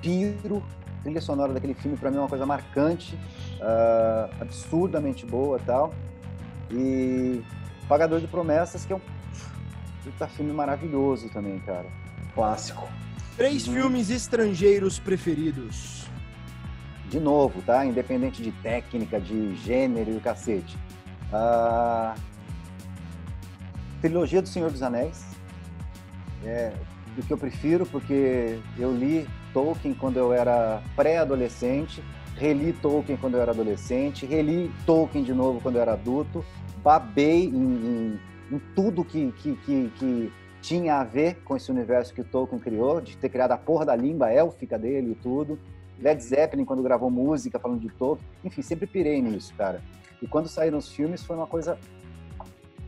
piro. A trilha sonora daquele filme para mim é uma coisa marcante, ah, absurdamente boa e tal. E Pagador de Promessas, que é um puta filme maravilhoso também, cara. Clássico. Três filmes estrangeiros preferidos. De novo, tá? Independente de técnica, de gênero e o cacete. Ah, Trilogia do Senhor dos Anéis. É do que eu prefiro, porque eu li Tolkien quando eu era pré-adolescente, reli Tolkien quando eu era adolescente, reli Tolkien de novo quando eu era adulto, babei em, em- em tudo que, que, que, que tinha a ver com esse universo que o Tolkien criou, de ter criado a porra da língua élfica dele e tudo. Led Zeppelin, quando gravou música falando de Tolkien. Enfim, sempre pirei nisso, cara. E quando saíram os filmes, foi uma coisa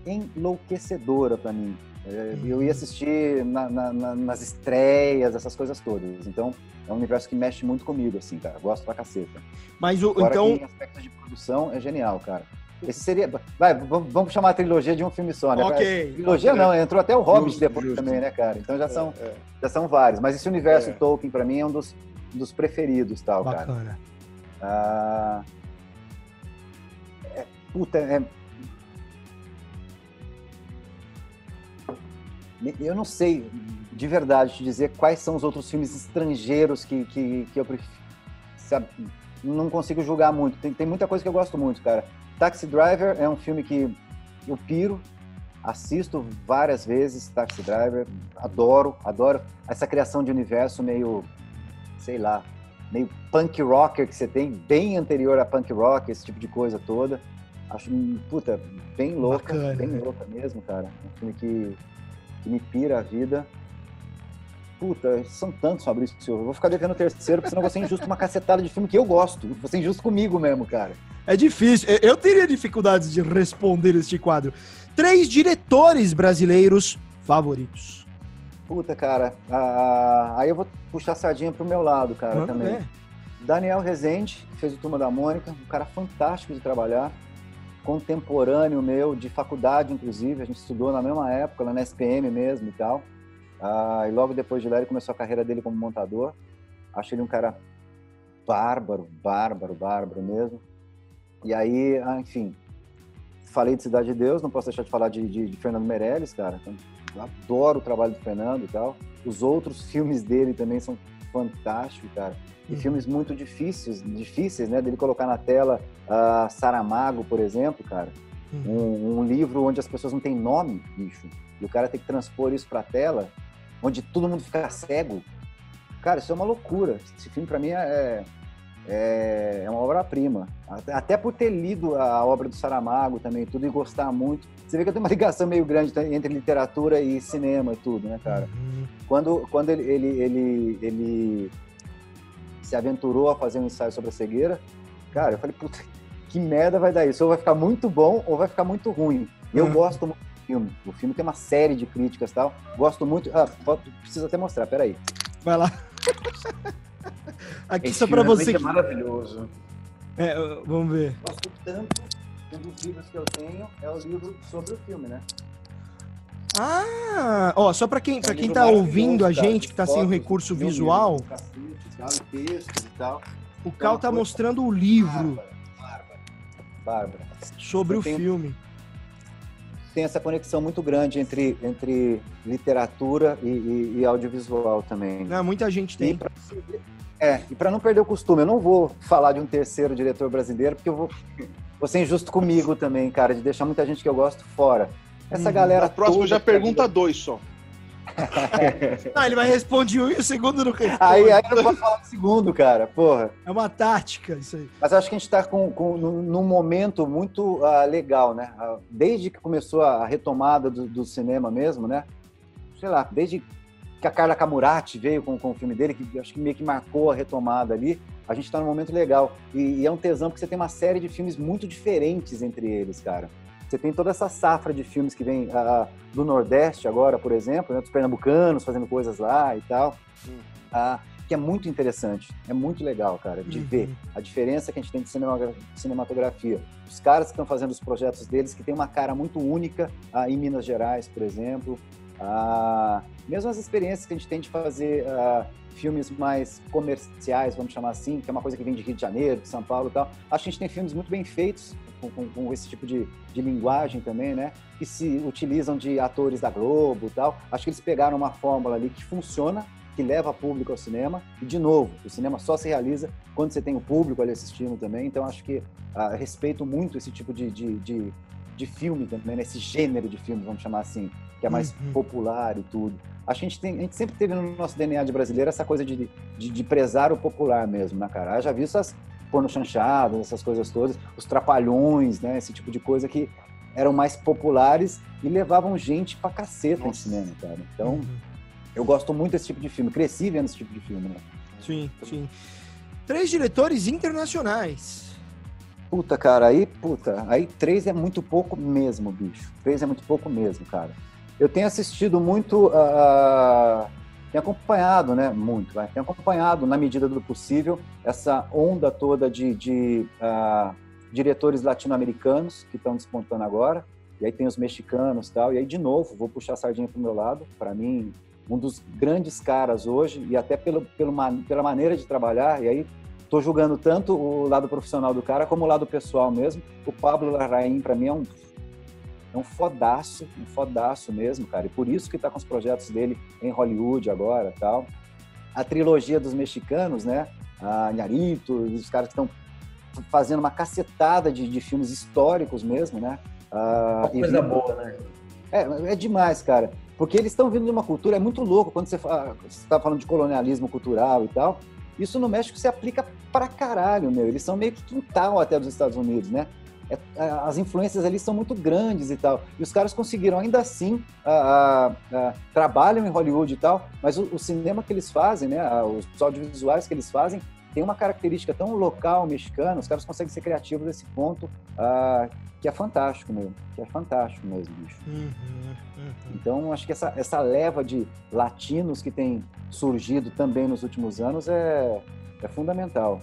enlouquecedora pra mim. É, Eu ia assistir na- na- na- nas estreias, essas coisas todas. Então, é um universo que mexe muito comigo, assim, cara. Gosto pra caceta. Mas o, Fora então, que em aspectos de produção, é genial, cara. Esse seria... Vai, vamos chamar a trilogia de um filme só, né? ok. Trilogia não, entrou até o Hobbit Justo, depois justo. também, né, cara? Então já são, É, é. já são vários. Mas esse universo É. Tolkien, pra mim, é um dos, dos preferidos, tal, cara. Bacana. Ah, é, puta, é... Eu não sei de verdade te dizer quais são os outros filmes estrangeiros que, que, que eu prefiro. Sabe? Não consigo julgar muito. Tem, tem muita coisa que eu gosto muito, cara. Taxi Driver é um filme que eu piro, assisto várias vezes. Taxi Driver, adoro, adoro essa criação de universo meio, sei lá, meio punk rocker que você tem, bem anterior a punk rock, esse tipo de coisa toda. Acho, puta, bem louca, Bacana, bem né? louca mesmo, cara. Um filme que, que me pira a vida. Puta, são tantos, Fabrício. Eu vou ficar devendo o terceiro, porque senão vou ser injusto uma cacetada de filme que eu gosto. Vou ser injusto comigo mesmo, cara. É difícil. Eu- Eu teria dificuldades de responder este quadro. Três diretores brasileiros favoritos. Puta, cara. ah, aí eu vou puxar a sardinha pro meu lado, cara, também. ver. Daniel Rezende, que fez o Turma da Mônica, um cara fantástico de trabalhar, contemporâneo meu, de faculdade, inclusive, a gente estudou na mesma época, lá na SPM mesmo e tal. Ah, e logo depois de lá ele começou a carreira dele como montador. Acho ele um cara bárbaro, bárbaro, bárbaro mesmo. E aí, ah, enfim, falei de Cidade de Deus, não posso deixar de falar de, de- de Fernando Meirelles, cara. Então, adoro o trabalho do Fernando e tal. Os outros filmes dele também são fantásticos, cara. E Uhum. filmes muito difíceis, difíceis, né? Dele colocar na tela ah, Saramago, por exemplo, cara. Um, um livro onde as pessoas não têm nome, bicho. E o cara tem que transpor isso pra tela, onde todo mundo fica cego. Cara, isso é uma loucura. Esse filme pra mim é, é, é uma obra-prima. Até, até por ter lido a obra do Saramago também, tudo, e gostar muito. Você vê que eu tenho uma ligação meio grande entre literatura e cinema e tudo, né, cara? Uhum. Quando, quando ele, ele, ele, ele se aventurou a fazer um ensaio sobre a cegueira, cara, eu falei, puta, que merda vai dar isso? Ou vai ficar muito bom ou vai ficar muito ruim. Eu Uhum. gosto muito do filme. O filme tem uma série de críticas e tal. Gosto muito. Ah, preciso até mostrar, peraí. Vai lá. Aqui Esse só pra filme você. É maravilhoso. É, vamos ver. Gosto tanto. Um dos livros que eu tenho é o livro sobre o filme, né? Ah, ó, só pra quem, É um quem tá ouvindo a gente, que tá sem o recurso visual, o Cal tá mostrando o livro Bárbara. Bárbara. sobre o filme. Tem essa conexão muito grande entre, entre literatura e, e- audiovisual também. Né? Muita gente tem. é, e para não perder o costume, eu não vou falar de um terceiro diretor brasileiro, porque eu vou, vou ser injusto comigo também, cara, de deixar muita gente que eu gosto fora. Essa Uhum. galera. A próxima toda já que- pergunta dois só. Não, ele vai responder um e o segundo não responde. Aí, aí eu não posso falar do segundo, cara, porra. É uma tática isso aí. Mas acho que a gente está com, com, num momento muito ah, legal, né? Ah, desde que começou a retomada do, do cinema mesmo, né? Sei lá, desde que a Carla Camurati veio com, com o filme dele, que acho que meio que marcou a retomada ali, a gente está num momento legal. E, e é um tesão porque você tem uma série de filmes muito diferentes entre eles, cara. Você tem toda essa safra de filmes que vem do Nordeste agora, por exemplo, né? dos pernambucanos fazendo coisas lá e tal. Ah, que é muito interessante, é muito legal, cara, de Uhum. ver a diferença que a gente tem de cinema- cinematografia. Os caras que estão fazendo os projetos deles, que tem uma cara muito única ah, em Minas Gerais, por exemplo. Ah, mesmo as experiências que a gente tem de fazer ah, filmes mais comerciais, vamos chamar assim, que é uma coisa que vem de Rio de Janeiro, de São Paulo e tal. Acho que a gente tem filmes muito bem feitos, com, com- com esse tipo de, de linguagem também, né? Que se utilizam de atores da Globo e tal. Acho que eles pegaram uma fórmula ali que funciona, que leva público ao cinema. E, de novo, o cinema só se realiza quando você tem o público ali assistindo também. Então, acho que ah, respeito muito esse tipo de, de, de, de filme também, né? esse gênero de filme, vamos chamar assim, que é mais Uhum. popular e tudo. Acho que a gente, tem, a gente sempre teve no nosso DNA de brasileiro essa coisa de, de, de prezar o popular mesmo, né, cara? Eu já vi essas porno chanchadas, essas coisas todas, os trapalhões, né? Esse tipo de coisa que eram mais populares e levavam gente pra caceta em cinema, cara. Então, Uhum. eu gosto muito desse tipo de filme. Cresci vendo esse tipo de filme, né? Sim, sim. Três diretores internacionais. Puta, cara, aí, puta, aí três é muito pouco mesmo, bicho. Três é muito pouco mesmo, cara. Eu tenho assistido muito, ah, tenho acompanhado, né, muito, vai, tenho acompanhado, na medida do possível, essa onda toda de, de ah, diretores latino-americanos que estão despontando agora, e aí tem os mexicanos tal, e aí, de novo, vou puxar a sardinha pro meu lado, para mim, um dos grandes caras hoje, e até pelo, pelo, pela maneira de trabalhar, e aí tô julgando tanto o lado profissional do cara como o lado pessoal mesmo. O Pablo Larraín, para mim, é um, é um fodaço, um fodaço mesmo, cara. E por isso que tá com os projetos dele em Hollywood agora tal. A trilogia dos mexicanos, né? A Inharito, os caras que estão fazendo uma cacetada de, de filmes históricos mesmo, né? Ah, Coisa vindo- boa, né? é, é demais, cara. Porque eles estão vindo de uma cultura, é muito louco quando você está falando de colonialismo cultural e tal. Isso no México se aplica pra caralho, meu. Eles são meio que quintal até dos Estados Unidos, né? É, é, as influências ali são muito grandes e tal. E os caras conseguiram, ainda assim, ah, ah, ah, trabalham em Hollywood e tal, mas o, o cinema que eles fazem, né? Os audiovisuais que eles fazem, tem uma característica tão local mexicana, os caras conseguem ser criativos nesse ponto, ah, que é fantástico mesmo. Que é fantástico mesmo, bicho. Uhum, uhum. Então, acho que essa, essa leva de latinos que tem surgido também nos últimos anos é, é fundamental.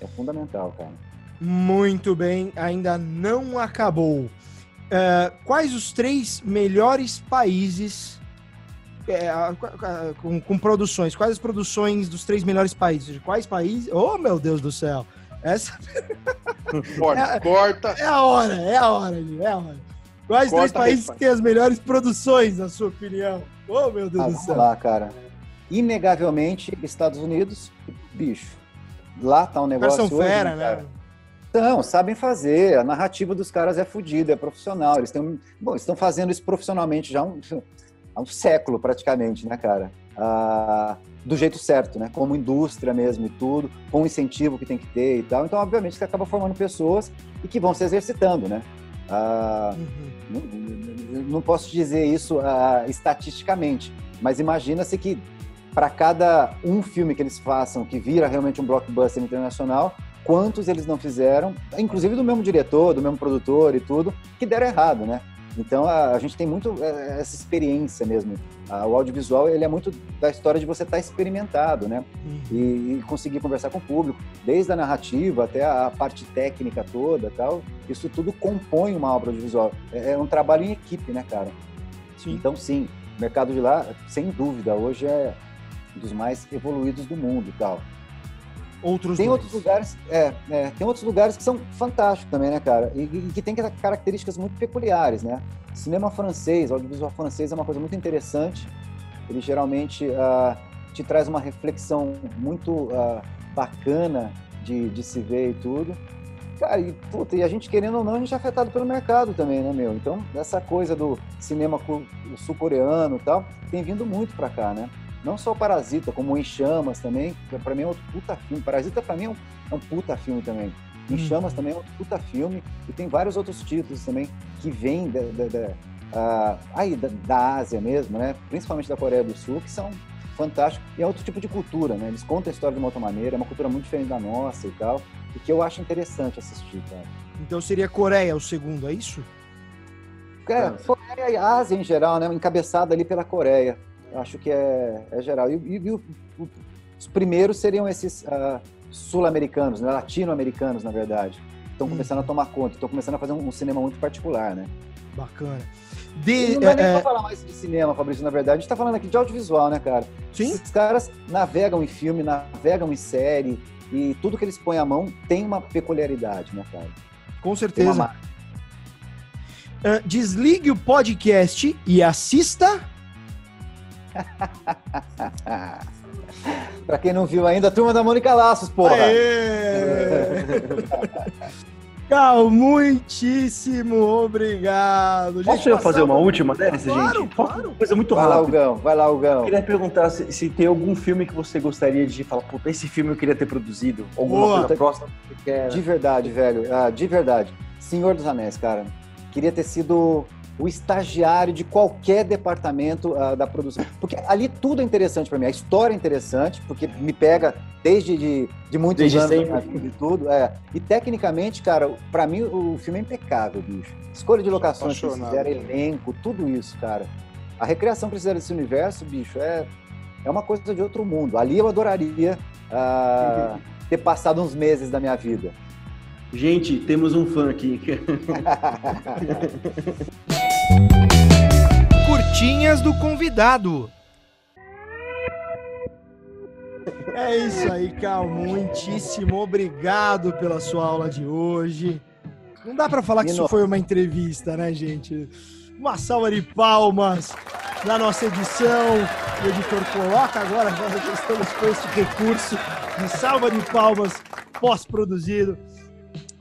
É fundamental, cara. Muito bem, ainda não acabou. É, quais os três melhores países é, a- a- com, com produções? Quais as produções dos três melhores países? Quais países? Oh, meu Deus do céu! Essa Corta, É- corta. é a hora, é a hora, é a hora. Quais Corta três países têm as melhores produções, na sua opinião? Oh, meu Deus Ah, do vamos céu! lá, cara. Inegavelmente, Estados Unidos, bicho. Lá tá um negócio. são hoje, fera, cara. né? Então, sabem fazer. A narrativa dos caras é fodida, é profissional. Eles têm, bom, eles estão fazendo isso profissionalmente já há um, há um século praticamente, né, cara? Ah, do jeito certo, né? Como indústria mesmo e tudo, com o incentivo que tem que ter e tal. Então, obviamente, você acaba formando pessoas e que vão se exercitando, né? Ah, uhum. não, não, posso dizer isso ah, estatisticamente, mas imagina-se que para cada um filme que eles façam que vira realmente um blockbuster internacional, quantos eles não fizeram, inclusive do mesmo diretor, do mesmo produtor e tudo, que deram errado, né? Então a, a gente tem muito é, essa experiência mesmo. o audiovisual ele é muito da história de você estar tá experimentado, né? Uhum. E, e, conseguir conversar com o público, desde a narrativa até a parte técnica toda, tal. Isso tudo compõe uma obra audiovisual. É, é um trabalho em equipe, né, cara? Sim. Então sim, o mercado de lá, sem dúvida, hoje é um dos mais evoluídos do mundo, tal outros tem outros lugares é, é, tem outros lugares que são fantásticos também né cara? E, e, que tem características muito peculiares né? Cinema francês audiovisual francês é uma coisa muito interessante. Ele geralmente uh, te traz uma reflexão muito uh, bacana de, de se ver e tudo. Cara e, puta, e a gente querendo ou não a gente é afetado pelo mercado também né meu? Então essa coisa do cinema sul-coreano e tal tem vindo muito para cá né não só o Parasita, como Em Chamas também, que pra mim é outro puta filme. Parasita pra mim é um, é um puta filme também. Em hum. Chamas também é outro puta filme. E tem vários outros títulos também que vêm da, da, da, uh, aí, da, da Ásia mesmo, né? Principalmente da Coreia do Sul, que são fantásticos. E é outro tipo de cultura, né? Eles contam a história de uma outra maneira, é uma cultura muito diferente da nossa e tal. E que eu acho interessante assistir, cara. Então seria Coreia o segundo, é isso? É, Coreia e Ásia em geral, né? Encabeçada ali pela Coreia acho que é, é geral. E, e, e o, o, os primeiros seriam esses uh, sul-americanos, né? latino-americanos, na verdade. Estão hum. começando a tomar conta, estão começando a fazer um, um, cinema muito particular, né? Bacana. De, não é, nem é... pra falar mais de cinema, Fabrício, na verdade. A gente tá falando aqui de audiovisual, né, cara? Sim. Esses caras navegam em filme, navegam em série, e tudo que eles põem à mão tem uma peculiaridade, né, cara? Com certeza. Uh, desligue o podcast e assista pra quem não viu ainda, a turma da Mônica Laços, porra! Cal, muitíssimo obrigado. Gente, Posso eu fazer uma última dessa, claro, gente? Claro. Uma coisa muito vai rápida. Vai lá, Gão, vai lá, Gão. Eu queria perguntar se, se, tem algum filme que você gostaria de falar, puta, esse filme eu queria ter produzido. Alguma Boa. coisa próxima que você quer. De verdade, velho. Ah, de verdade. Senhor dos Anéis, cara. Queria ter sido o estagiário de qualquer departamento uh, da produção. Porque ali tudo é interessante para mim. A história é interessante, porque me pega desde de, de muitos desde anos e tudo. É. E tecnicamente, cara, para mim o filme é impecável, bicho. Escolha de locações que fizeram, elenco, tudo isso, cara. A recriação que fizeram desse universo, bicho, é, é uma coisa de outro mundo. Ali eu adoraria uh, ter passado uns meses da minha vida. Gente, temos um fã aqui. Curtinhas do convidado. É isso aí, Cal. Muitíssimo obrigado pela sua aula de hoje. Não dá para falar que isso foi uma entrevista, né, gente? Uma salva de palmas na nossa edição. O editor coloca agora, nós já estamos com esse recurso de salva de palmas pós-produzido.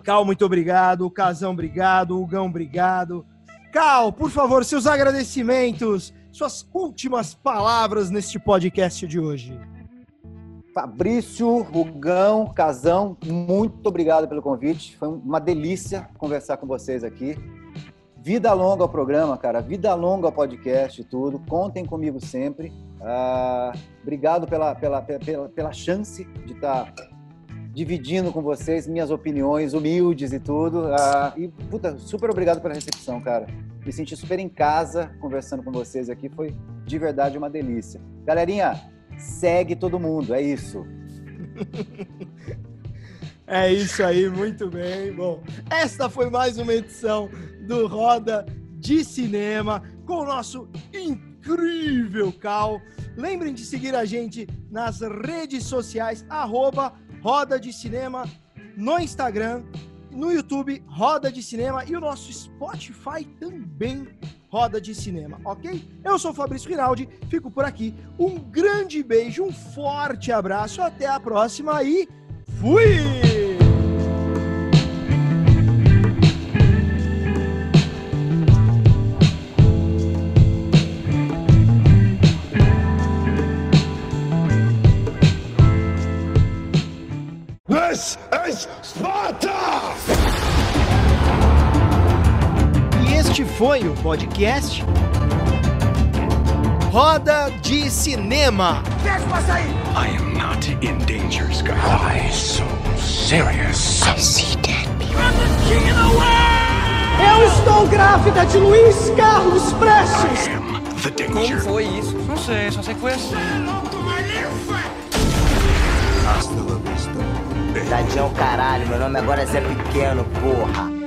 Cal, muito obrigado. Casão, obrigado. Hugão, obrigado. Cal, por favor, seus agradecimentos, suas últimas palavras neste podcast de hoje. Fabrício, Rugão, Casão, muito obrigado pelo convite. Foi uma delícia conversar com vocês aqui. Vida longa ao programa, cara. Vida longa ao podcast e tudo. Contem comigo sempre. Ah, obrigado pela, pela, pela, pela chance de estar tá dividindo com vocês minhas opiniões humildes e tudo. Uh, e, puta, super obrigado pela recepção, cara. Me senti super em casa conversando com vocês aqui. Foi de verdade uma delícia. Galerinha, segue todo mundo, é isso. É isso aí, muito bem. Bom, esta foi mais uma edição do Roda de Cinema com o nosso incrível Cal. Lembrem de seguir a gente nas redes sociais, arroba Roda de Cinema no Instagram, no YouTube, Roda de Cinema e o nosso Spotify também Roda de Cinema, ok? Eu sou o Fabrício Rinaldi, fico por aqui. Um grande beijo, um forte abraço, até a próxima e fui! Sparta! E este foi o podcast Roda de Cinema. I am not in danger, Scott. Why so serious? I see dead people. I'm the king of the world! Eu estou grávida de Luiz Carlos Prestes. I am the danger. Como foi isso? Não sei, só sei que foi assim. Tadinho é o caralho, meu nome agora é Zé Pequeno, porra.